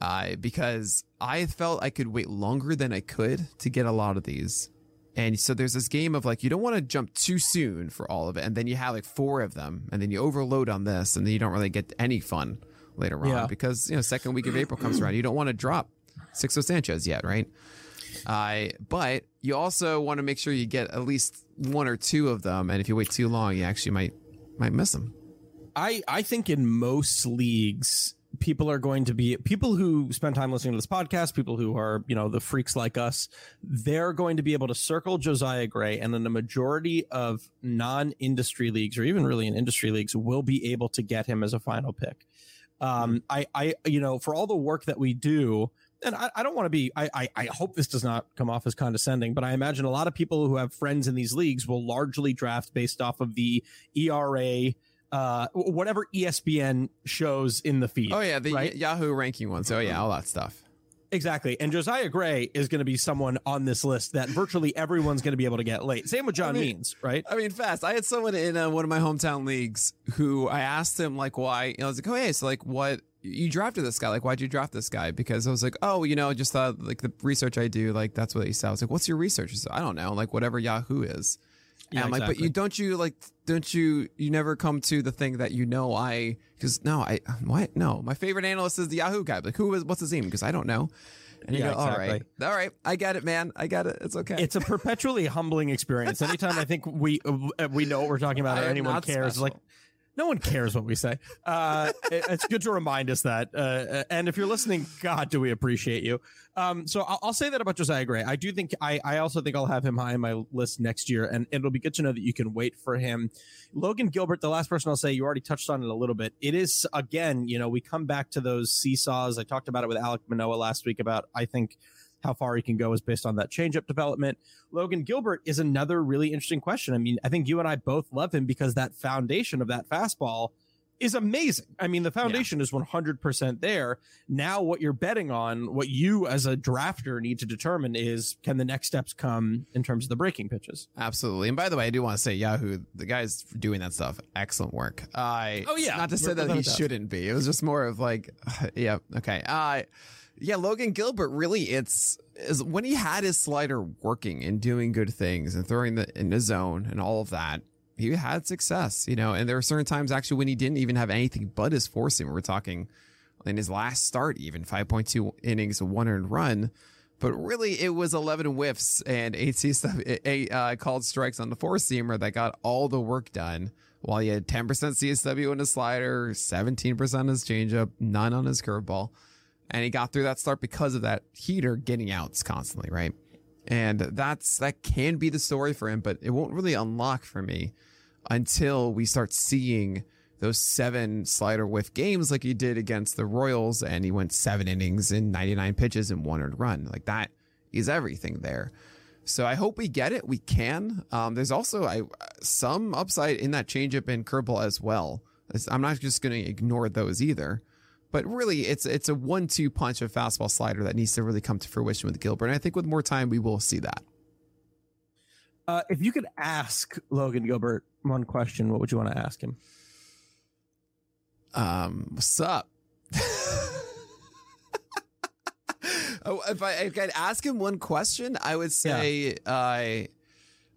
uh, because I felt I could wait longer than I could to get a lot of these. And so there's this game of like you don't want to jump too soon for all of it, and then you have like four of them, and then you overload on this, and then you don't really get any fun later yeah. on because you know second week of April comes around. You don't want to drop Sixto Sanchez yet, right? Uh, but you also want to make sure you get at least one or two of them, and if you wait too long, you actually might might miss them. I I think in most leagues, people are going to be people who spend time listening to this podcast, people who are you know the freaks like us. They're going to be able to circle Josiah Gray, and then the majority of non-industry leagues, or even really in industry leagues, will be able to get him as a final pick. Um, I I you know for all the work that we do and I, I don't want to be I, I, I hope this does not come off as condescending, but I imagine a lot of people who have friends in these leagues will largely draft based off of the ERA uh whatever ESPN shows in the feed. Oh yeah, the right? Yahoo ranking ones. Oh yeah, all that stuff. Exactly. And Josiah Gray is going to be someone on this list that virtually everyone's going to be able to get late. Same with John I mean, Means, right? I mean, fast. I had someone in uh, one of my hometown leagues who I asked him like why. You know, I was like, oh hey, so like what you drafted this guy. Like, why'd you draft this guy? Because I was like, oh, you know, just thought like the research I do, like that's what he said. I was like, what's your research? So I don't know, like whatever Yahoo is. Yeah, I'm like, exactly. but you don't you like don't you you never come to the thing that you know I because no I what no my favorite analyst is the Yahoo guy. Like who is what's his name? Because I don't know. And yeah, go, exactly. all right, all right, I get it, man. I get it. It's okay. It's a perpetually humbling experience. Anytime I think we uh, we know what we're talking about or anyone cares, special. like No one cares what we say. Uh, it, it's good to remind us that. Uh, and if you're listening, God, do we appreciate you. Um, so I'll, I'll, say that about Josiah Gray. I do think I, I also think I'll have him high on my list next year, and it'll be good to know that you can wait for him. Logan Gilbert, the last person I'll say, you already touched on it a little bit. It is again, you know, we come back to those seesaws. I talked about it with Alec Manoah last week about I think how far he can go is based on that changeup development. Logan Gilbert is another really interesting question. I mean, I think you and I both love him because that foundation of that fastball is amazing. I mean, the foundation yeah. is 100% there. Now, what you're betting on, what you as a drafter need to determine is can the next steps come in terms of the breaking pitches? Absolutely. And by the way, I do want to say Yahoo, the guys doing that stuff, excellent work. I uh, oh yeah, not to say that he shouldn't be. It was just more of like, yeah, okay. Uh, yeah, Logan Gilbert really it's is when he had his slider working and doing good things and throwing the in the zone and all of that, he had success, you know. And there were certain times actually when he didn't even have anything but his seam. We're talking in his last start, even 5.2 innings, one earned run. But really, it was 11 whiffs and eight, C stuff, eight uh, called strikes on the four seamer that got all the work done. While he had 10% CSW in his slider, 17% on his changeup, none on his curveball and he got through that start because of that heater getting outs constantly, right? And that's that can be the story for him, but it won't really unlock for me until we start seeing those seven slider whiff games like he did against the Royals, and he went seven innings in 99 pitches and one earned run. Like that is everything there. So I hope we get it. We can. Um, there's also I, some upside in that changeup and curveball as well. I'm not just going to ignore those either. But really, it's it's a one-two punch of fastball slider that needs to really come to fruition with Gilbert. And I think with more time, we will see that. Uh, if you could ask Logan Gilbert one question, what would you want to ask him? Um, what's up? oh, if I, if I could ask him one question, I would say, yeah. uh,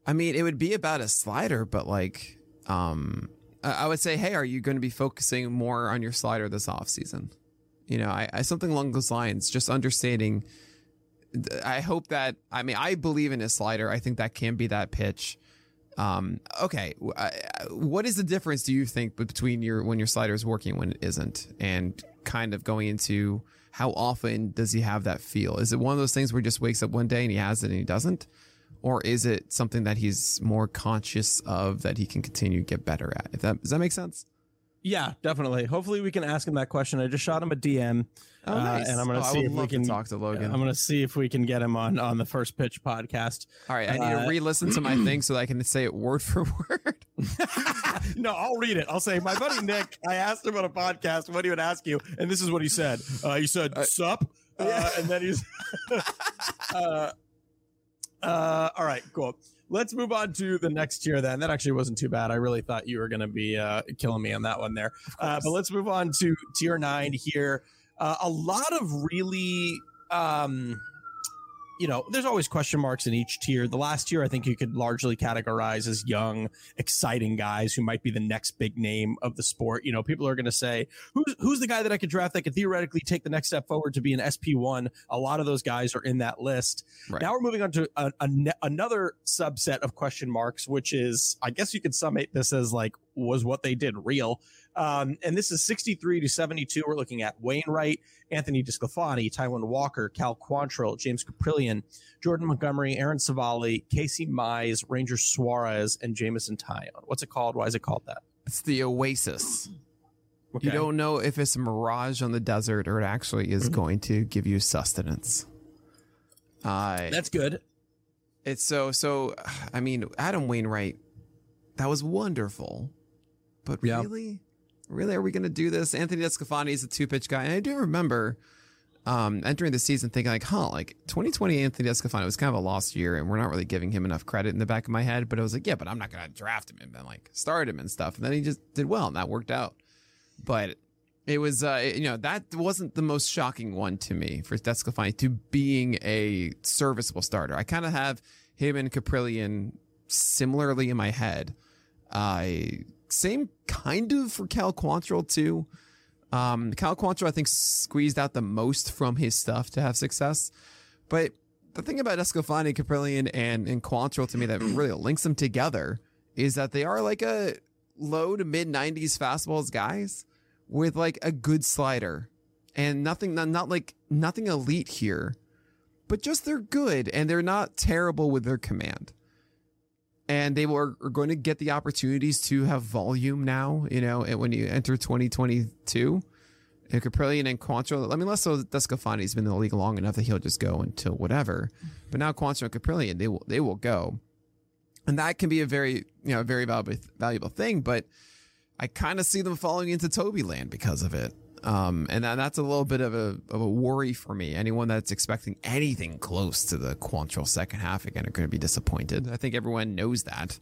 I mean, it would be about a slider, but like, um, I would say, hey, are you going to be focusing more on your slider this off season? You know, I, I something along those lines. Just understanding. I hope that I mean I believe in his slider. I think that can be that pitch. Um, okay, what is the difference do you think between your when your slider is working when it isn't, and kind of going into how often does he have that feel? Is it one of those things where he just wakes up one day and he has it and he doesn't? Or is it something that he's more conscious of that he can continue to get better at? If that does that make sense? Yeah, definitely. Hopefully, we can ask him that question. I just shot him a DM, oh, nice. uh, and I'm going to oh, see if we can talk to Logan. I'm going to see if we can get him on on the first pitch podcast. All right, I need uh, to re-listen to my thing so that I can say it word for word. no, I'll read it. I'll say, my buddy Nick. I asked him on a podcast what he would ask you, and this is what he said. Uh, he said, uh, "Sup," uh, and then he's. Uh, all right, cool. Let's move on to the next tier then. That actually wasn't too bad. I really thought you were going to be uh, killing me on that one there. Uh, but let's move on to tier nine here. Uh, a lot of really um, you know, there's always question marks in each tier. The last tier, I think you could largely categorize as young, exciting guys who might be the next big name of the sport. You know, people are going to say, who's, who's the guy that I could draft that could theoretically take the next step forward to be an SP1? A lot of those guys are in that list. Right. Now we're moving on to a, a, another subset of question marks, which is, I guess you could summate this as like, was what they did real? Um, and this is 63 to 72. We're looking at Wainwright, Anthony DeSclafani, Taijuan Walker, Cal Quantrill, James Kaprielian, Jordan Montgomery, Aaron Civale, Casey Mize, Ranger Suarez, and Jameson Taillon. What's it called? Why is it called that? It's the Oasis. Okay. You don't know if it's a mirage on the desert or it actually is mm-hmm. going to give you sustenance. Uh, That's good. It's so so. I mean, Adam Wainwright, that was wonderful, but yeah. really, really, are we going to do this? Anthony DeSclafani is a two pitch guy. And I do remember um, entering the season thinking, like, huh, like 2020 Anthony DeSclafani was kind of a lost year and we're not really giving him enough credit in the back of my head. But I was like, yeah, but I'm not going to draft him and then like start him and stuff. And then he just did well and that worked out. But it was, uh, you know, that wasn't the most shocking one to me for DeSclafani to being a serviceable starter. I kind of have him and Kaprielian similarly in my head. I. Uh, same kind of for Cal Quantrill too. Um, Cal Quantrill, I think, squeezed out the most from his stuff to have success. But the thing about Escofani, Kaprielian, and, and Quantrill to me that really links them together is that they are like a low to mid 90s fastballs guys with like a good slider and nothing, not, not like nothing elite here, but just they're good and they're not terrible with their command. And they were, are going to get the opportunities to have volume now, you know, and when you enter 2022. And Kaprielian and Quantrill, I mean, less so DeSclafani's been in the league long enough that he'll just go until whatever. But now Quantrill and Kaprielian, they will, they will go. And that can be a very, you know, very valuable, valuable thing. But I kind of see them falling into Toby land because of it. Um, and that's a little bit of a, of a worry for me. Anyone that's expecting anything close to the Quantrill second half again are going to be disappointed. I think everyone knows that.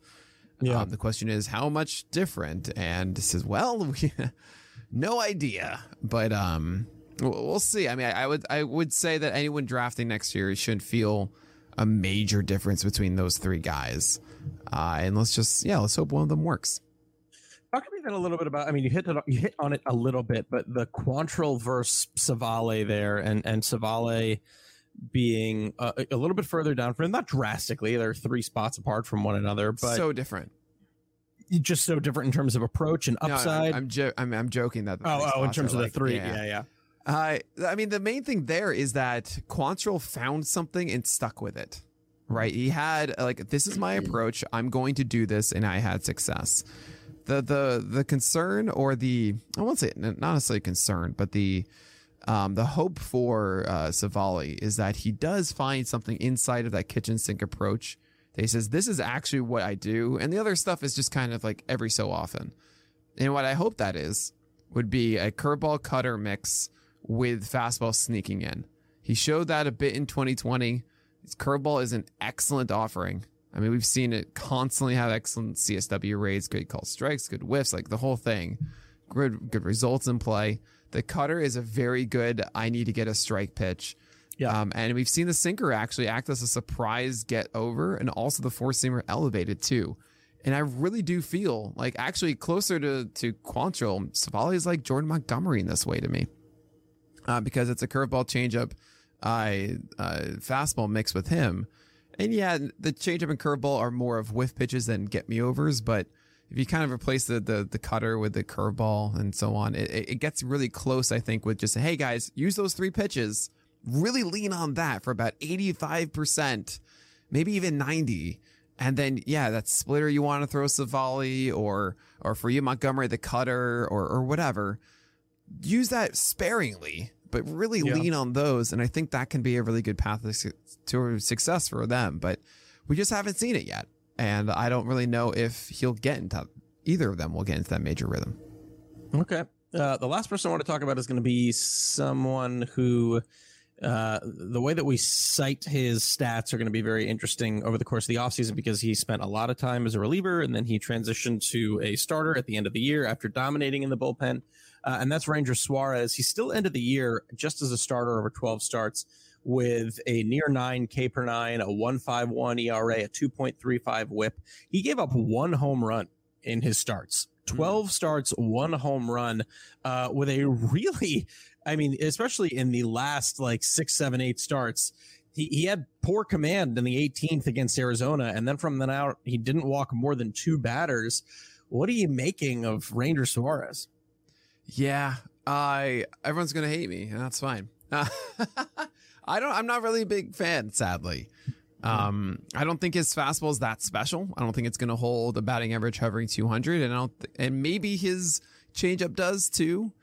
Yeah. Um, the question is how much different? And this is, well, we, no idea, but um, we'll, see. I mean, I, I, would I would say that anyone drafting next year should feel a major difference between those three guys. Uh, and let's just yeah, let's hope one of them works. Talk to me then a little bit about. I mean, you hit it, you hit on it a little bit, but the Quantrill versus Civale there, and and Civale being a, a, little bit further down from him, not drastically. They're three spots apart from one another, but so different. Just so different in terms of approach and upside. No, I'm I'm, jo- I'm, I'm, joking that. oh, oh, in terms of like, the three, yeah, yeah. yeah. Uh, I mean, the main thing there is that Quantrill found something and stuck with it. Right? He had like, this is my approach. I'm going to do this, and I had success the the the concern or the I won't say not necessarily concern, but the um, the hope for uh, Civale is that he does find something inside of that kitchen sink approach. That he says this is actually what I do, and the other stuff is just kind of like every so often. And what I hope that is would be a curveball cutter mix with fastball sneaking in. He showed that a bit in 2020. His curveball is an excellent offering. I mean, we've seen it constantly have excellent CSW rates, good call strikes, good whiffs, like the whole thing. Good, good results in play. The cutter is a very good. I need to get a strike pitch. Yeah. Um, and we've seen the sinker actually act as a surprise get over, and also the four seamer elevated too. And I really do feel like actually closer to to Quantrill, Civale is like Jordan Montgomery in this way to me, uh, because it's a curveball changeup, uh, uh, fastball mix with him. And yeah, the changeup and curveball are more of whiff pitches than get me overs, but if you kind of replace the the, the cutter with the curveball and so on, it, it gets really close, I think, with just hey guys, use those three pitches. Really lean on that for about 85%, maybe even 90. And then yeah, that splitter you want to throw Civale or or for you Montgomery the cutter or or whatever. Use that sparingly but really yeah. lean on those. And I think that can be a really good path to success for them. But we just haven't seen it yet. And I don't really know if he'll get into either of them will get into that major rhythm. Okay. Uh, the last person I want to talk about is going to be someone who uh, the way that we cite his stats are going to be very interesting over the course of the offseason because he spent a lot of time as a reliever and then he transitioned to a starter at the end of the year after dominating in the bullpen uh, and that's Ranger Suarez. He still ended the year just as a starter over 12 starts with a near nine K per nine, a 151 ERA, a 2.35 whip. He gave up one home run in his starts. Hmm. 12 mm. starts, one home run, uh, with a really, I mean, especially in the last like six, seven, eight starts, he, he had poor command in the 18th against Arizona. And then from then out, he didn't walk more than two batters. What are you making of Ranger Suarez? Yeah, I everyone's gonna hate me, and that's fine. Uh, I don't. I'm not really a big fan, sadly. Um, I don't think his fastball is that special. I don't think it's going to hold a batting average hovering 200, and I don't. Th- and maybe his changeup does too.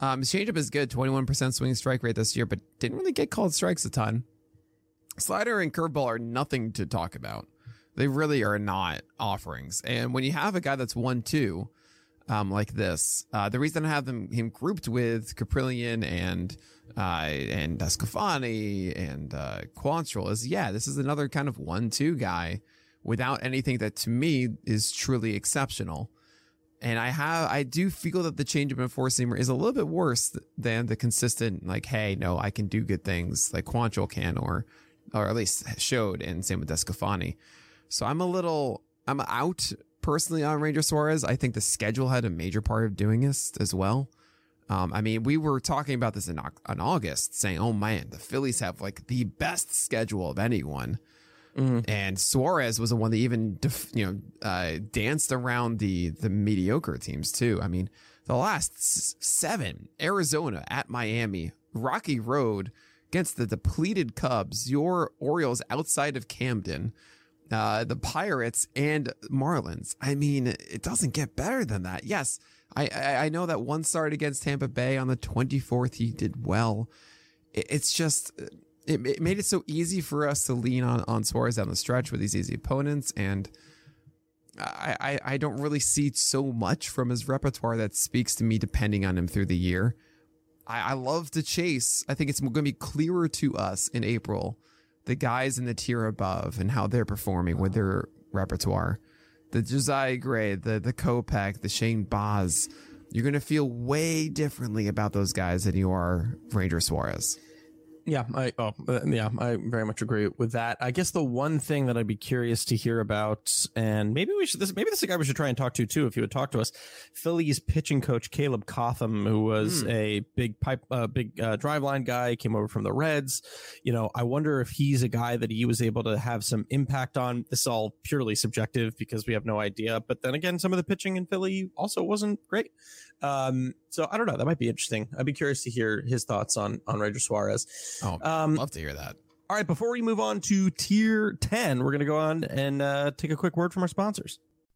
Um, his changeup is good, 21% swing strike rate this year, but didn't really get called strikes a ton. Slider and curveball are nothing to talk about. They really are not offerings. And when you have a guy that's one two, um, like this. Uh, the reason I have them him grouped with Kaprielian and uh, and Desclafani and uh, Quantrill is yeah, this is another kind of one-two guy without anything that to me is truly exceptional. And I have I do feel that the changeup and four seamer is a little bit worse than the consistent like hey no I can do good things like Quantrill can or or at least showed and same with Desclafani. So I'm a little I'm out personally on Ranger Suarez. I think the schedule had a major part of doing this as well. Um, I mean, we were talking about this in, in August, saying, "Oh man, the Phillies have like the best schedule of anyone." Mm-hmm. And Suarez was the one that even def, you know uh, danced around the the mediocre teams too. I mean, the last seven: Arizona at Miami, Rocky Road against the depleted Cubs, your Orioles outside of Camden, uh, the Pirates and Marlins. I mean, it doesn't get better than that. Yes, I, I, I know that one start against Tampa Bay on the 24th, he did well. It, it's just, it, it made it so easy for us to lean on, on Suarez down the stretch with these easy opponents. And I, I, I don't really see so much from his repertoire that speaks to me depending on him through the year. I, I love to chase. I think it's going to be clearer to us in April the guys in the tier above and how they're performing with their repertoire. The Josiah Gray, the the Kopech, the Shane Baz. You're to feel way differently about those guys than you are Ranger Suarez. Yeah, I oh uh, yeah, I very much agree with that. I guess the one thing that I'd be curious to hear about, and maybe we should this maybe this is a guy we should try and talk to too, if he would talk to us. Phillies pitching coach Caleb Cotham, who was mm. a big pipe, uh, big uh, driveline guy, came over from the Reds. You know, I wonder if he's a guy that he was able to have some impact on. This is all purely subjective because we have no idea. But then again, some of the pitching in Philly also wasn't great. Um, so I don't know. That might be interesting. I'd be curious to hear his thoughts on on Ranger Suarez. Oh, um, love to hear that. All right, before we move on to tier 10, we're going to go on and uh, take a quick word from our sponsors.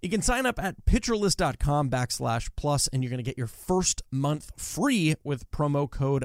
You can sign up at pitcherlist.com backslash plus, and you're going to get your first month free with promo code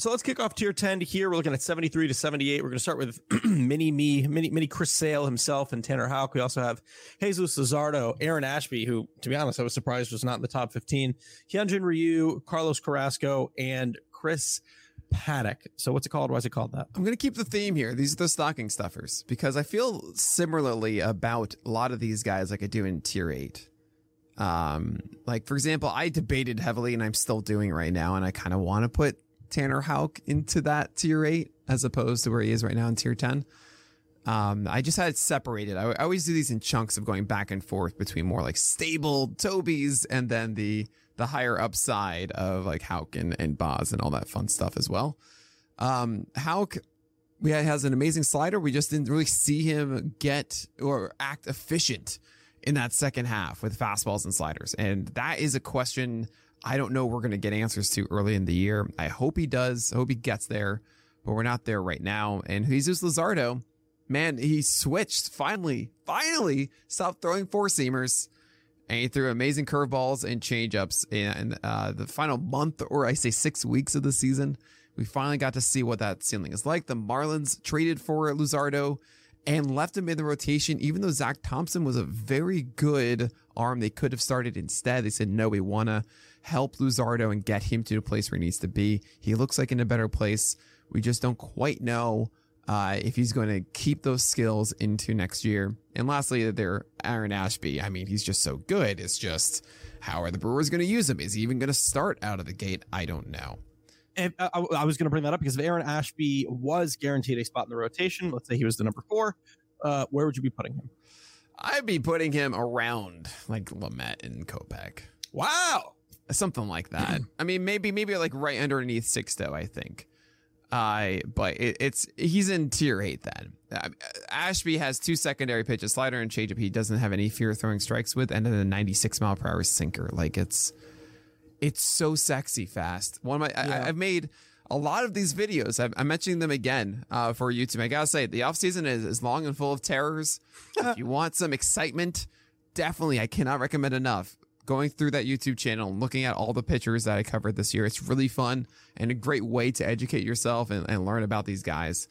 So let's kick off tier 10 here. We're looking at 73 to 78. We're going to start with mini me, mini, mini Chris Sale himself and Tanner Houck. We also have Jesus Luzardo, Aaron Ashby, who, to be honest, I was surprised was not in the top 15, Hyunjin Ryu, Carlos Carrasco, and Chris Paddack. So what's it called? Why is it called that? I'm going to keep the theme here. These are the stocking stuffers because I feel similarly about a lot of these guys like I do in tier 8. Um, like for example, I debated heavily and I'm still doing right now and I kind of want to put Tanner Houck into that tier eight as opposed to where he is right now in tier 10. Um, I just had it separated. I, I, always do these in chunks of going back and forth between more like stable Toby's and then the the higher upside of like Houck and, and Baz and all that fun stuff as well. Um, Houck we had, has an amazing slider. We just didn't really see him get or act efficient in that second half with fastballs and sliders. And that is a question I don't know we're going to get answers to early in the year. I hope he does. I hope he gets there, but we're not there right now. And Jesus Luzardo, man, he switched finally, finally stopped throwing four seamers and he threw amazing curveballs and changeups in uh, the final month, or I say six weeks of the season. We finally got to see what that ceiling is like. The Marlins traded for Luzardo and left him in the rotation, even though Zach Thompson was a very good arm they could have started instead. They said, no, we want to help Luzardo and get him to the place where he needs to be. He looks like in a better place. We just don't quite know uh, if he's going to keep those skills into next year. And lastly, there, Aaron Ashby. I mean, he's just so good. It's just how are the Brewers going to use him? Is he even going to start out of the gate? I don't know. If, uh, I was going to bring that up because if Aaron Ashby was guaranteed a spot in the rotation, let's say he was the number four, uh, where would you be putting him? I'd be putting him around like Lamet and Kopech. Wow something like that. I mean, maybe maybe like right underneath Sixto, I think. Uh, but it, it's he's in tier eight then. Uh, Ashby has two secondary pitches, slider and changeup. He doesn't have any fear throwing strikes with, and then a 96 mile per hour sinker. Like it's it's so sexy fast. One of my yeah. I, have made a lot of these videos. I'm, I'm mentioning them again uh, for YouTube. I gotta say, the off season is, is long and full of terrors. if you want some excitement, definitely I cannot recommend enough going through that YouTube channel and looking at all the pictures that I covered this year. It's really fun and a great way to educate yourself and, and learn about these guys.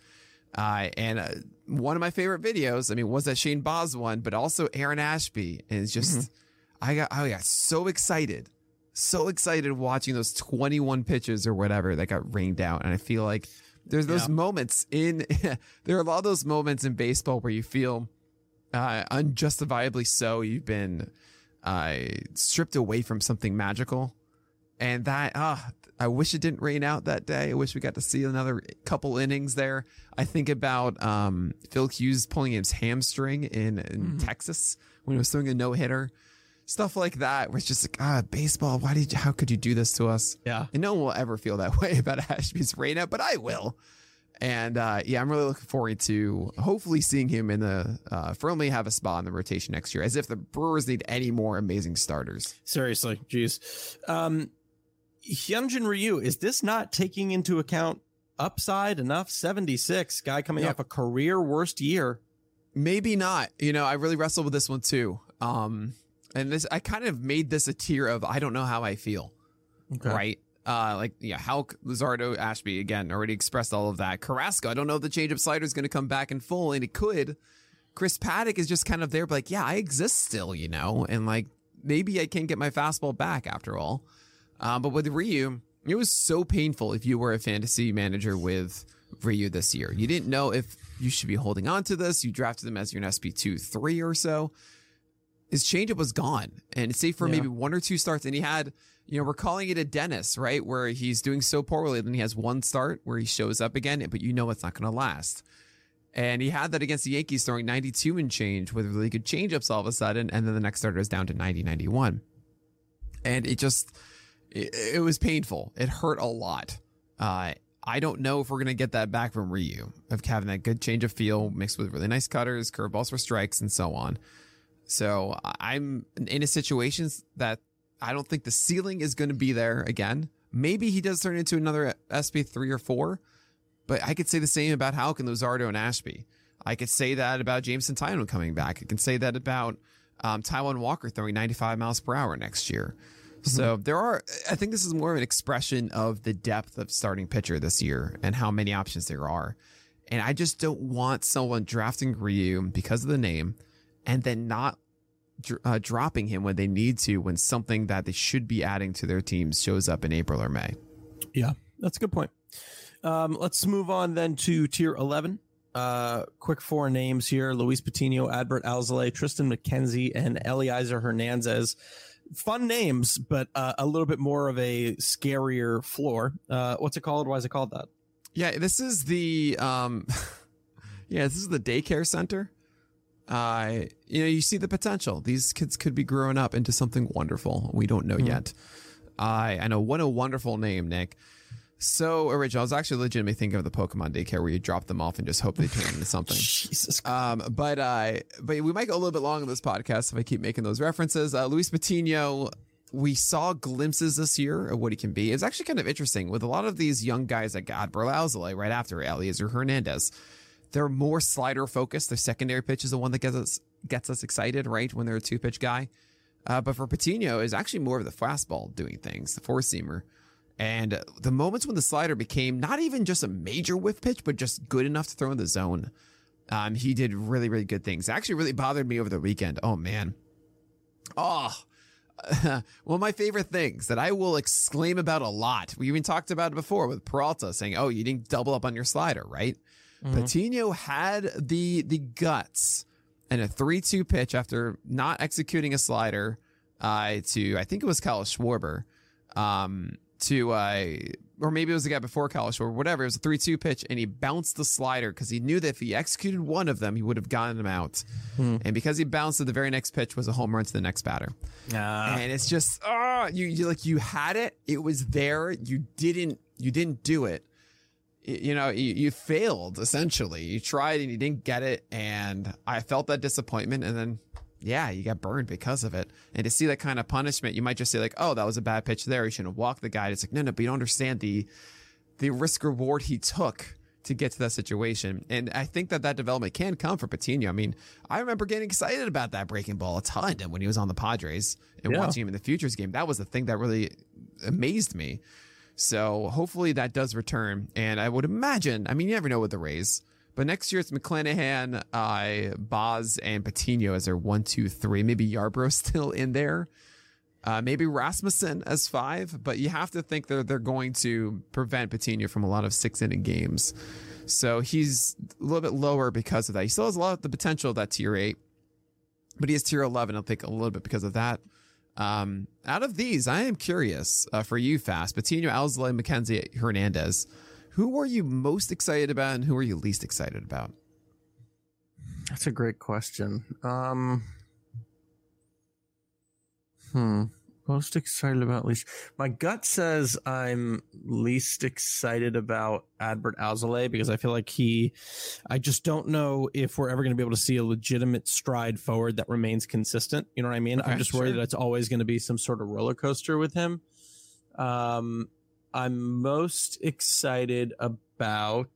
Uh, and uh, one of my favorite videos, I mean, was that Shane Baz one, but also Aaron Ashby. And it's just, mm-hmm. I got, I got so excited, so excited watching those 21 pitches or whatever that got rained out. And I feel like there's those yeah. moments in, there are a lot of those moments in baseball where you feel uh, unjustifiably so. You've been uh, stripped away from something magical. And that, ah, uh, I wish it didn't rain out that day. I wish we got to see another couple innings there. I think about um, Phil Hughes pulling his hamstring in, in mm-hmm. Texas when he was throwing a no hitter. Stuff like that, where it's just like, ah, baseball. Why did you, how could you do this to us? Yeah. And no one will ever feel that way about Ashby's rain out, but I will. And uh, yeah, I'm really looking forward to hopefully seeing him in the uh, firmly have a spot in the rotation next year, as if the Brewers need any more amazing starters. Seriously, jeez. Um, Hyunjin Ryu, is this not taking into account upside enough? 76, guy coming off a career worst year. Maybe not. You know, I really wrestled with this one too. Um, and this, I kind of made this a tier of I don't know how I feel. Okay. Right. Uh, like yeah, Houck, Luzardo, Ashby again already expressed all of that. Carrasco, I don't know if the changeup slider is going to come back in full, and it could. Chris Paddack is just kind of there, but like, yeah, I exist still, you know, and like maybe I can get my fastball back after all. Uh, but with Ryu, it was so painful if you were a fantasy manager with Ryu this year. You didn't know if you should be holding on to this. You drafted him as your SP2 3 or so. His changeup was gone. And it's say for yeah. maybe one or two starts. And he had, you know, we're calling it a Dennis, right? Where he's doing so poorly. Then he has one start where he shows up again, but you know it's not going to last. And he had that against the Yankees, throwing 92 and change with really good changeups all of a sudden. And then the next starter is down to 90, 91. And it just, it, it was painful. It hurt a lot. Uh, I don't know if we're going to get that back from Ryu of having that good change of feel mixed with really nice cutters, curveballs for strikes, and so on. So I'm in a situation that I don't think the ceiling is going to be there again. Maybe he does turn into another SP three or four, but I could say the same about Houck and Luzardo and Ashby. I could say that about Jameson Taillon coming back. I can say that about um, Taijuan Walker throwing 95 miles per hour next year. Mm-hmm. So there are, I think this is more of an expression of the depth of starting pitcher this year and how many options there are. And I just don't want someone drafting Ryu because of the name and then not uh, dropping him when they need to when something that they should be adding to their teams shows up in April or May. Yeah, that's a good point. Um, let's move on then to tier 11. Uh, quick four names here Luis Patino, Adbert Alzolay, Triston McKenzie, and Elieser Hernandez fun names, but uh, a little bit more of a scarier floor. Uh, what's it called? Why is it called that? Yeah, this is the um, yeah, this is the daycare center. Uh, you know, you see the potential. These kids could be growing up into something wonderful. We don't know mm-hmm. yet. I I know what a wonderful name, Nick so original. I was actually legitimately thinking of the Pokemon daycare where you drop them off and just hope they turn into something. Jesus. Um, but uh, but we might go a little bit long on this podcast if I keep making those references. Uh, Luis Patino, we saw glimpses this year of what he can be. It's actually kind of interesting with a lot of these young guys that got Berlauzale right after Elieser Hernandez. They're more slider focused. Their secondary pitch is the one that gets us gets us excited, right? When they're a two pitch guy. Uh, but for Patino, is actually more of the fastball doing things, the four seamer. And the moments when the slider became not even just a major whiff pitch, but just good enough to throw in the zone, um, he did really, really good things. Actually really bothered me over the weekend. Oh, man. Oh, one of my favorite things that I will exclaim about a lot. We even talked about it before with Peralta saying, "Oh, you didn't double up on your slider, right?" Mm-hmm. Patino had the the guts and a three-two pitch after not executing a slider uh, to I think it was Kyle Schwarber. Um, to uh, or maybe it was the guy before college or whatever. It was a three-two pitch, and he bounced the slider because he knew that if he executed one of them, he would have gotten him out. Hmm. And because he bounced it, the very next pitch was a home run to the next batter. Uh. And it's just, oh, you, you like you had it, it was there, you didn't, you didn't do it. You know, you, you failed essentially. You tried and you didn't get it, and I felt that disappointment. And then yeah, you got burned because of it. And to see that kind of punishment, you might just say like, "Oh, that was a bad pitch there. You shouldn't have walked the guy." It's like, no, no, but you don't understand the the risk reward he took to get to that situation. And I think that that development can come for Patino. I mean, I remember getting excited about that breaking ball a ton when he was on the Padres and Yeah. watching him in the futures game. That was the thing that really amazed me. So hopefully that does return. And I would imagine, I mean, you never know with the Rays, but next year it's McClanahan, uh, Baz, and Patino as their one, two, three. Maybe Yarbrough still in there. Uh, maybe Rasmussen as five, but you have to think that they're going to prevent Patino from a lot of six inning games. So he's a little bit lower because of that. He still has a lot of the potential of that tier eight, but he is tier 11, I think, a little bit because of that. Um, out of these, I am curious uh, for you, Fast Patino, Alzolay, McKenzie, Hernandez. Who are you most excited about, and who are you least excited about? That's a great question. Um, hmm. Most excited about least. My gut says I'm least excited about Adbert Alzolay because I feel like he. I just don't know if we're ever going to be able to see a legitimate stride forward that remains consistent. You know what I mean? Okay, I'm just worried sure. that it's always going to be some sort of roller coaster with him. Um, I'm most excited about.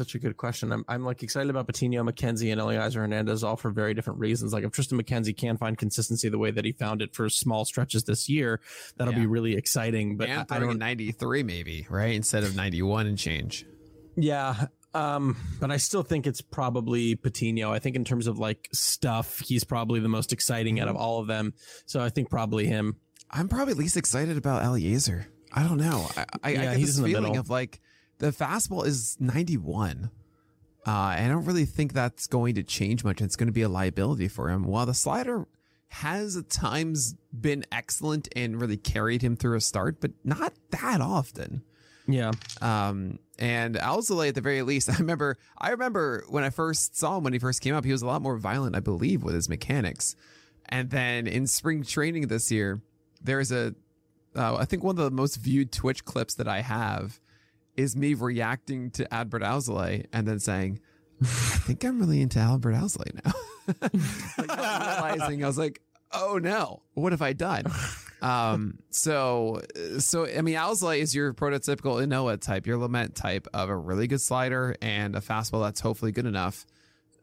Such a good question. I'm, I'm like excited about Patino, McKenzie, and Elieser Hernandez, all for very different reasons. Like if Triston McKenzie can find consistency the way that he found it for small stretches this year, that'll Yeah. be really exciting. But I, and I throwing don't. in 93, maybe, right? Instead of 91 and change. Yeah. Um, but I still think it's probably Patino. I think in terms of like stuff, he's probably the most exciting out of all of them. So I think probably him. I'm probably least excited about Elieser. I don't know. I, I, I Yeah, get he's this feeling of like the fastball is 91. Uh, I don't really think that's going to change much. It's going to be a liability for him. While the slider has at times been excellent and really carried him through a start, but not that often. Yeah. Um, and Alzolay at the very least, I remember, I remember when I first saw him when he first came up, he was a lot more violent, I believe, with his mechanics. And then in spring training this year, there's a, uh, I think one of the most viewed Twitch clips that I have is me reacting to Albert Alzolay and then saying, I think I'm really into Albert Alzolay now. like realizing I was like, oh no, what have I done? Um, so, so I mean, Alzolay is your prototypical Ynoa type, your Lamet type of a really good slider and a fastball that's hopefully good enough.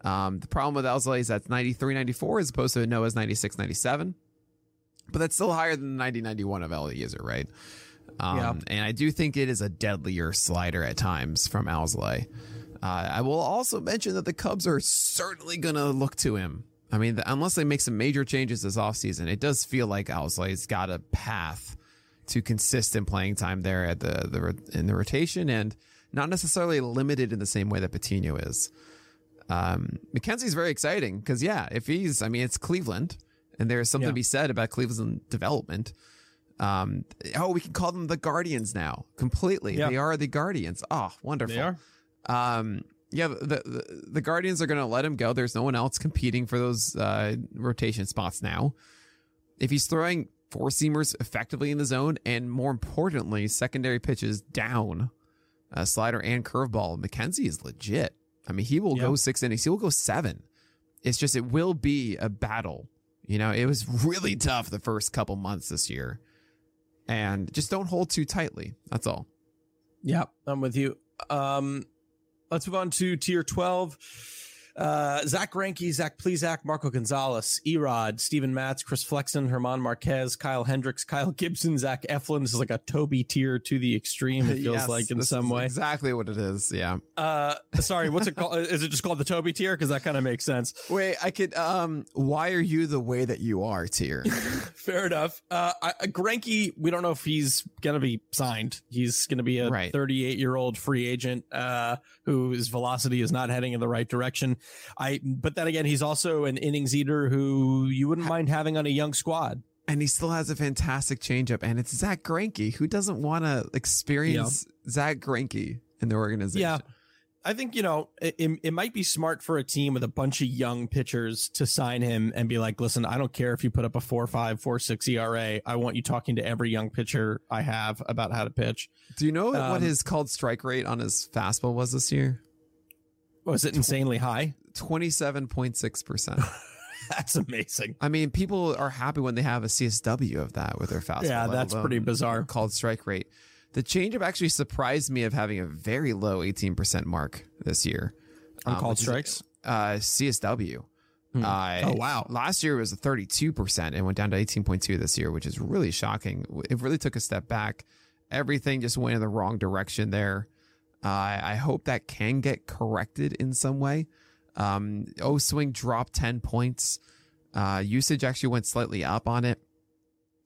Um, the problem with Alzolay is that's 93, 94 as opposed to Ynoa's 96, 97. But that's still higher than the 90, 91 of Elieser, right? Um, Yeah. And I do think it is a deadlier slider at times from Alzolay. Uh, I will also mention that the Cubs are certainly going to look to him. I mean, the, unless they make some major changes this offseason, it does feel like Alzolay's got a path to consistent playing time there at the, the in the rotation and not necessarily limited in the same way that Patino is. Um, McKenzie's very exciting because, yeah, if he's, I mean, it's Cleveland and there's something Yeah. to be said about Cleveland development. Um, oh, we can call them the Guardians now completely. Yeah. They are the Guardians. Oh, wonderful. They are. Um, yeah, the, the the Guardians are going to let him go. There's no one else competing for those uh, rotation spots now. If he's throwing four seamers effectively in the zone, and more importantly, secondary pitches down, uh, slider and curveball, McKenzie is legit. I mean, he will Yeah. go six innings. He will go seven. It's just it will be a battle. You know, it was really tough the first couple months this year, and just don't hold too tightly. That's all. Yeah, I'm with you. Um, let's move on to tier 12. Uh, Zack Greinke, Zach Plesac, Marco Gonzalez, E-Rod, Steven Matz, Chris Flexen, Herman Marquez, Kyle Hendricks, Kyle Gibson, Zach Eflin. This is like a Toby tier to the extreme, it feels Yes, like in some way. Exactly what it is. Yeah. Uh, sorry, what's it called? Is it just called the Toby tier? Because that kind of makes sense. Wait, I could. Um, why are you the way that you are, Tier? Fair enough. Uh, I, Greinke, we don't know if he's gonna be signed. He's gonna be a Right. 38 year old free agent uh, whose velocity is not heading in the right direction. I, but then again, he's also an innings eater who you wouldn't mind having on a young squad. and he still has a fantastic changeup, and it's Zack Greinke. Who doesn't want to experience Zack Greinke in the organization? Yeah. I think you know it, it, might be smart for a team with a bunch of young pitchers to sign him and be like, listen, I don't care if you put up a four five four six ERA. I want you talking to every young pitcher I have about how to pitch. Do you know what Um, his called strike rate on his fastball was this year? Was it insanely high? Twenty-seven point six percent. That's amazing. I mean, people are happy when they have a CSW of that with their fastball. Yeah, that's pretty bizarre. Called strike rate. The changeup actually surprised me of having a very low 18% mark this year. On Um, called which is, strikes. Uh, CSW. Uh, Oh, wow. Last year it was 32% and went down to 18.2 this year, which is really shocking. It really took a step back. Everything just went in the wrong direction there. Uh, I hope that can get corrected in some way. Um, O swing dropped 10 points. Uh, usage actually went slightly up on it.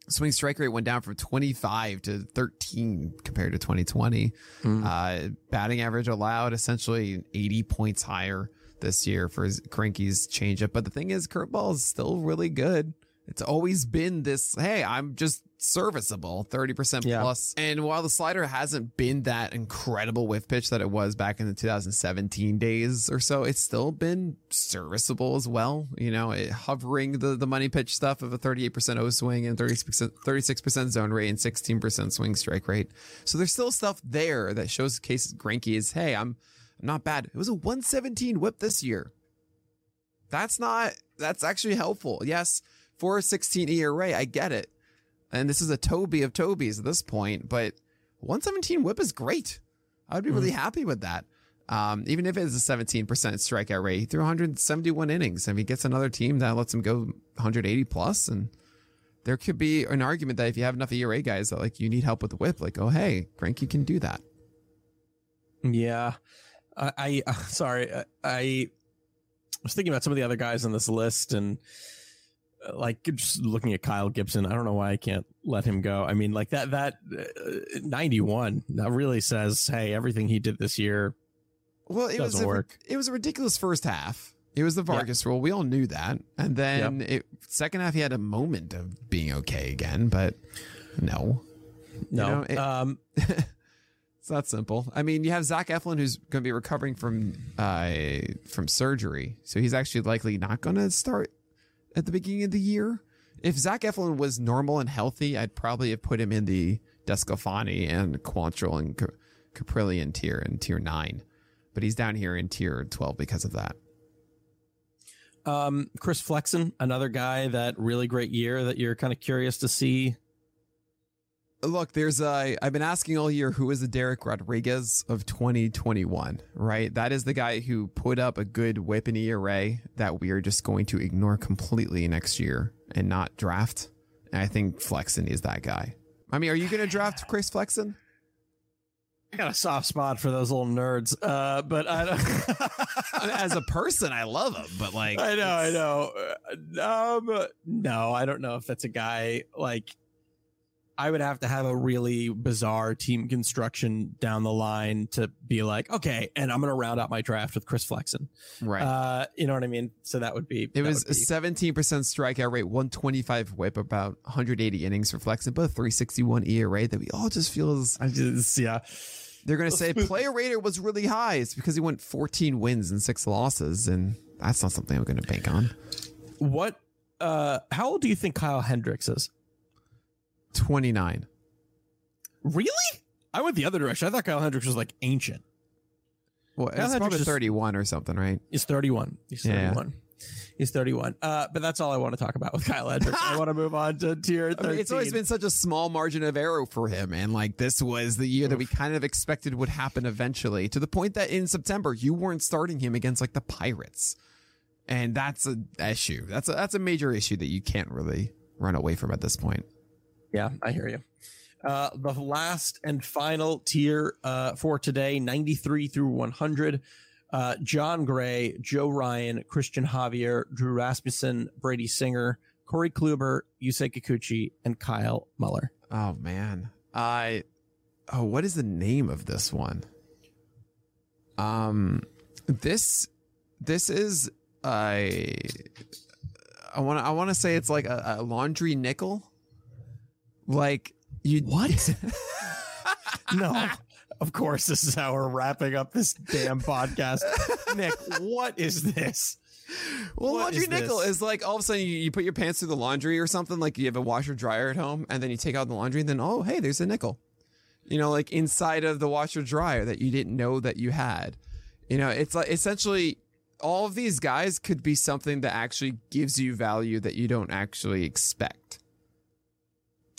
Swing strike rate went down from 25 to 13 compared to 2020. Hmm. Uh, batting average allowed essentially 80 points higher this year for Greinke's changeup. But the thing is, curveball is still really good. It's always been this, hey, I'm just serviceable, 30% Yeah. plus. And while the slider hasn't been that incredible whiff pitch that it was back in the 2017 days or so, it's still been serviceable as well. You know, it, hovering the, the money pitch stuff of a 38% O swing and 36%, 36% zone rate and 16% swing strike rate. So there's still stuff there that shows case Greinke is, hey, I'm, I'm not bad. It was a 117 whip this year. That's not, that's actually helpful. Yes, 416 ERA, I get it. And this is a Toby of Toby's at this point, but 117 whip is great. I would be really happy with that. Um, even if it is a 17% strikeout rate, he threw 171 innings. If he gets another team that lets him go 180 plus, and there could be an argument that if you have enough ERA guys that like you need help with the whip, like, oh hey, Greinke can do that. Yeah, I, I sorry, I, I was thinking about some of the other guys on this list and like just looking at Kyle Gibson. I don't know why I can't let him go. I mean, like that that uh, ninety one that really says, hey, everything he did this year. Well, it was a, work. It was a ridiculous first half. It was the Vargas rule. We all knew that. And then it, second half, he had a moment of being okay again, but no, No, know, it- um, it's not simple. I mean, you have Zach Eflin who's going to be recovering from uh, from surgery, so he's actually likely not going to start at the beginning of the year. If Zach Eflin was normal and healthy, I'd probably have put him in the DeSclafani and Quantrill and Ca- Kaprielian tier in tier nine, but he's down here in tier twelve because of that. um, Chris Flexen, another guy that really great year that you're kind of curious to see. Look, there's a. I've been asking all year who is the Dereck Rodriguez of 2021, right? That is the guy who put up a good whip and ERA that we are just going to ignore completely next year and not draft. And I think Flexen is that guy. I mean, are you going to draft Chris Flexen? I got a soft spot for those little nerds, uh, but I don't. As a person, I love him, but like, I know, I know. Uh, Um, no, I don't know if that's a guy like. I would have to have a really bizarre team construction down the line to be like, okay, and I'm going to round out my draft with Chris Flexen. Right. Uh, you know what I mean? So that would be. it was a be- 17% strikeout rate, 125 whip, about 180 innings for Flexen, but a 361 ERA that we all just feel is I just yeah. They're going to say player rater was really high. It's because he went 14 wins and six losses, and that's not something I'm going to bank on. What? Uh, how old do you think Kyle Hendricks is? 29. Really? I went the other direction. I thought Kyle Hendricks was like ancient. Well, Kyle it's Hendricks probably is- 31 or something, right? He's 31. He's Yeah. 31. He's 31. Uh, but that's all I want to talk about with Kyle Hendricks. I want to move on to tier 13. I mean, it's always been such a small margin of error for him, and like this was the year that we kind of expected would happen eventually. To the point that in September you weren't starting him against like the Pirates, and that's a issue. That's a that's a major issue that you can't really run away from at this point. Yeah, I hear you. Uh, the last and final tier uh, for today, 93 through 100. Uh, Jon Gray, Joe Ryan, Christian Javier, Drew Rasmussen, Brady Singer, Corey Kluber, Yusei Kikuchi, and Kyle Muller. Oh man. I oh what is the name of this one? Um this this is a I want I want to say it's like a, a laundry nickel. Like you What? no. Of course, this is how we're wrapping up this damn podcast. Nick, what is this? Well, What laundry is nickel this? is like all of a sudden you, you put your pants through the laundry or something. Like you have a washer dryer at home, and then you take out the laundry, and then oh hey, there's a nickel. You know, like inside of the washer dryer that you didn't know that you had. You know, it's like essentially all of these guys could be something that actually gives you value that you don't actually expect.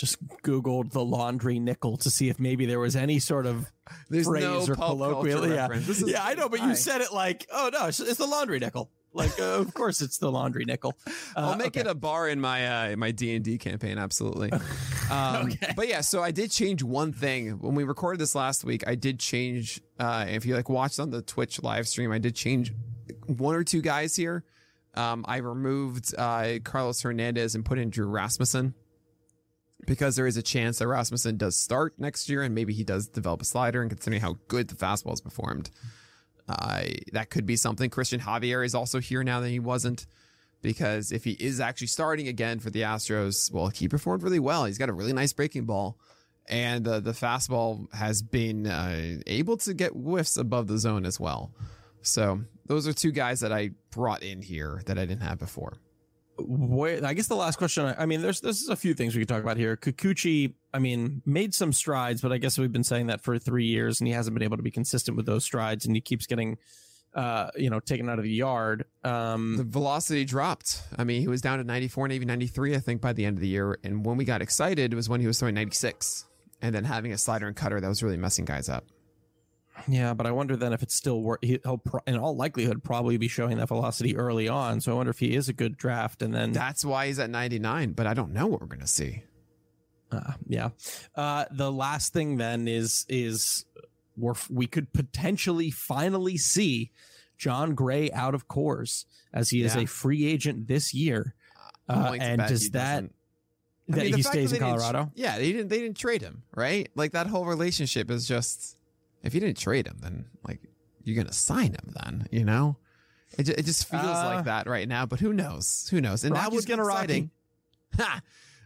Just Googled the laundry nickel to see if maybe there was any sort of There's phrase no or colloquial. Yeah. Is- yeah, I know, but Hi. you said it like, oh no, it's, it's the laundry nickel. Like, uh, of course, it's the laundry nickel. I'll Uh, make okay. it a bar in my uh, my D and D campaign. Absolutely. Um, Okay. But yeah, so I did change one thing when we recorded this last week. I did change. Uh, if you like watched on the Twitch live stream, I did change one or two guys here. Um, I removed uh, Carlos Hernandez and put in Drew Rasmussen because there is a chance that Rasmussen does start next year and maybe he does develop a slider. And considering how good the fastball has performed, uh, that could be something. Christian Javier is also here now that he wasn't because if he is actually starting again for the Astros, well, he performed really well. He's got a really nice breaking ball, and uh, the fastball has been uh, able to get whiffs above the zone as well. So those are two guys that I brought in here that I didn't have before. Where, I guess the last question. I mean, there's there's a few things we could talk about here. Kikuchi, I mean, made some strides, but I guess we've been saying that for three years, and he hasn't been able to be consistent with those strides, and he keeps getting, uh, you know, taken out of the yard. Um, The velocity dropped. I mean, he was down to 94, maybe 93, I think, by the end of the year. And when we got excited was when he was throwing 96 and then having a slider and cutter that was really messing guys up. Yeah, but I wonder then if it's still work. He'll pro- in all likelihood probably be showing that velocity early on. So I wonder if he is a good draft, and then That's why he's at 99, but I don't know what we're going to see. Uh, yeah. Uh, the last thing then is is we're, we could potentially finally see Jon Gray out of Coors as he is Yeah. a free agent this year. Uh, and does that doesn't. I that mean, the he stays that in didn't- Colorado? yeah, they didn't. They didn't trade him, right? Like that whole relationship is just. If you didn't trade him, then like you're gonna sign him. Then you know, it just, it just feels Uh, like that right now. But who knows? Who knows? And that Rockies was gonna Rocky. exciting. Ha!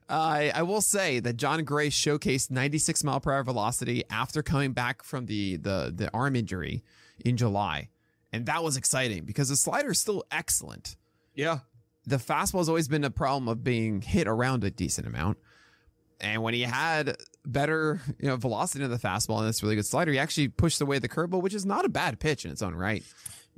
I I will say that Jon Gray showcased 96 mile per hour velocity after coming back from the the the arm injury in July, and that was exciting because the slider is still excellent Yeah. the fastball has always been a problem of being hit around a decent amount. And when he had better, you know, velocity in the fastball and this really good slider, he actually pushed away the curveball, which is not a bad pitch in its own right.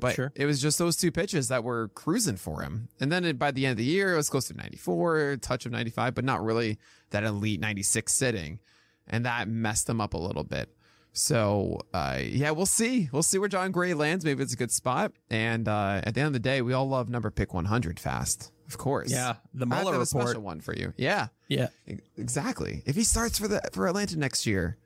But Sure. it was just those two pitches that were cruising for him. And then it, by the end of the year, it was close to 94, touch of 95, but not really that elite 96 sitting. And that messed him up a little bit. So, uh, yeah, we'll see. We'll see where Jon Gray lands. Maybe it's a good spot. And uh, at the end of the day, we all love number pick 100 fast, of course. Yeah. The I have Muller a special one for you. Yeah, Yeah. exactly. If he starts for the for Atlanta next year,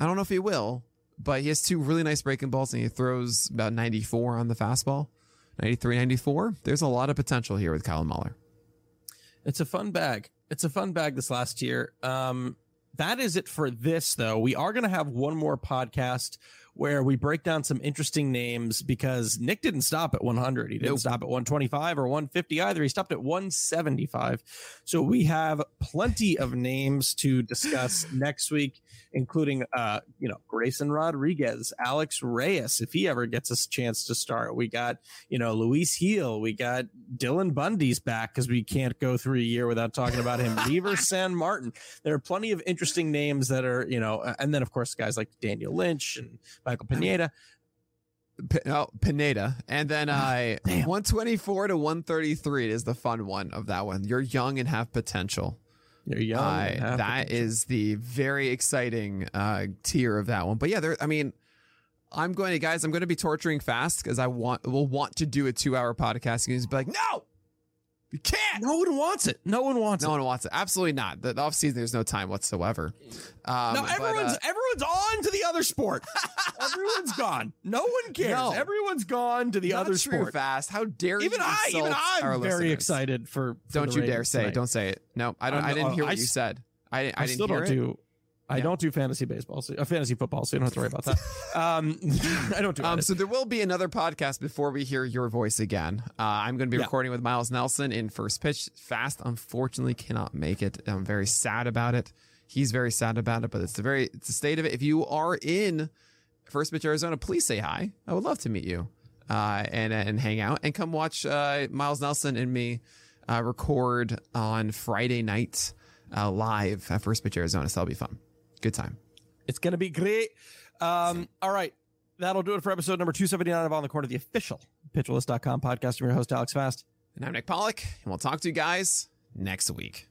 I don't know if he will, but he has two really nice breaking balls and he throws about 94 on the fastball. 93, 94. There's a lot of potential here with Kyle Muller. It's a fun bag. It's a fun bag this last year. Um, that is it for this, though. We are going to have one more podcast where we break down some interesting names because Nick didn't stop at 100. He didn't Nope. stop at 125 or 150 either. He stopped at 175. So we have plenty of names to discuss next week, including, uh, you know, Grayson Rodriguez, Alex Reyes, if he ever gets a chance to start. We got, you know, Luis Gil. We got Dylan Bundy's back because we can't go through a year without talking about him. Reiver Sanmartin. There are plenty of interesting names that are, you know, and then of course guys like Daniel Lynch and Michael Pineda. P- oh, Pineda. And then uh, Damn. 124 to 133 is the fun one of that one. You're young and have potential. They're young. Uh, that potential. is the very exciting uh, tier of that one. But yeah, there. I mean, I'm going to guys. I'm going to be torturing fast because I want will want to do a two hour podcast. And he's be like, no, you can't. no one wants it. No one wants No it. No one wants it. Absolutely not. The, the off season, there's no time whatsoever. Um, No, but, everyone's uh, everyone's on to the other sport. everyone's gone. No one cares. No. Everyone's gone to the other true sport. fast. How dare you Even you? I, even I'm very listeners. excited for. for Don't you dare say it. tonight. Don't say it. No, I don't. I didn't hear I what you said. I, I, I, didn't still hear don't it. do. I Yeah. don't do fantasy baseball, so, uh, fantasy football, so you don't have to worry about that. um, I don't do Um, so there will be another podcast before we hear your voice again. Uh, I'm going to be Yeah. recording with Miles Nelson in first pitch. Fast, unfortunately, cannot make it. I'm very sad about it. He's very sad about it, but it's the very it's the state of it. If you are in first pitch Arizona, please say hi. I would love to meet you uh, and and hang out and come watch uh, Miles Nelson and me uh, record on Friday night uh, live at First Pitch Arizona. So that'll be fun. Good time. It's going to be great. Um, all right. That'll do it for episode number 279 of On the Corner, the official pitcherlist.com podcast. I'm your host, Alex Fast. And I'm Nick Pollack, and we'll talk to you guys next week.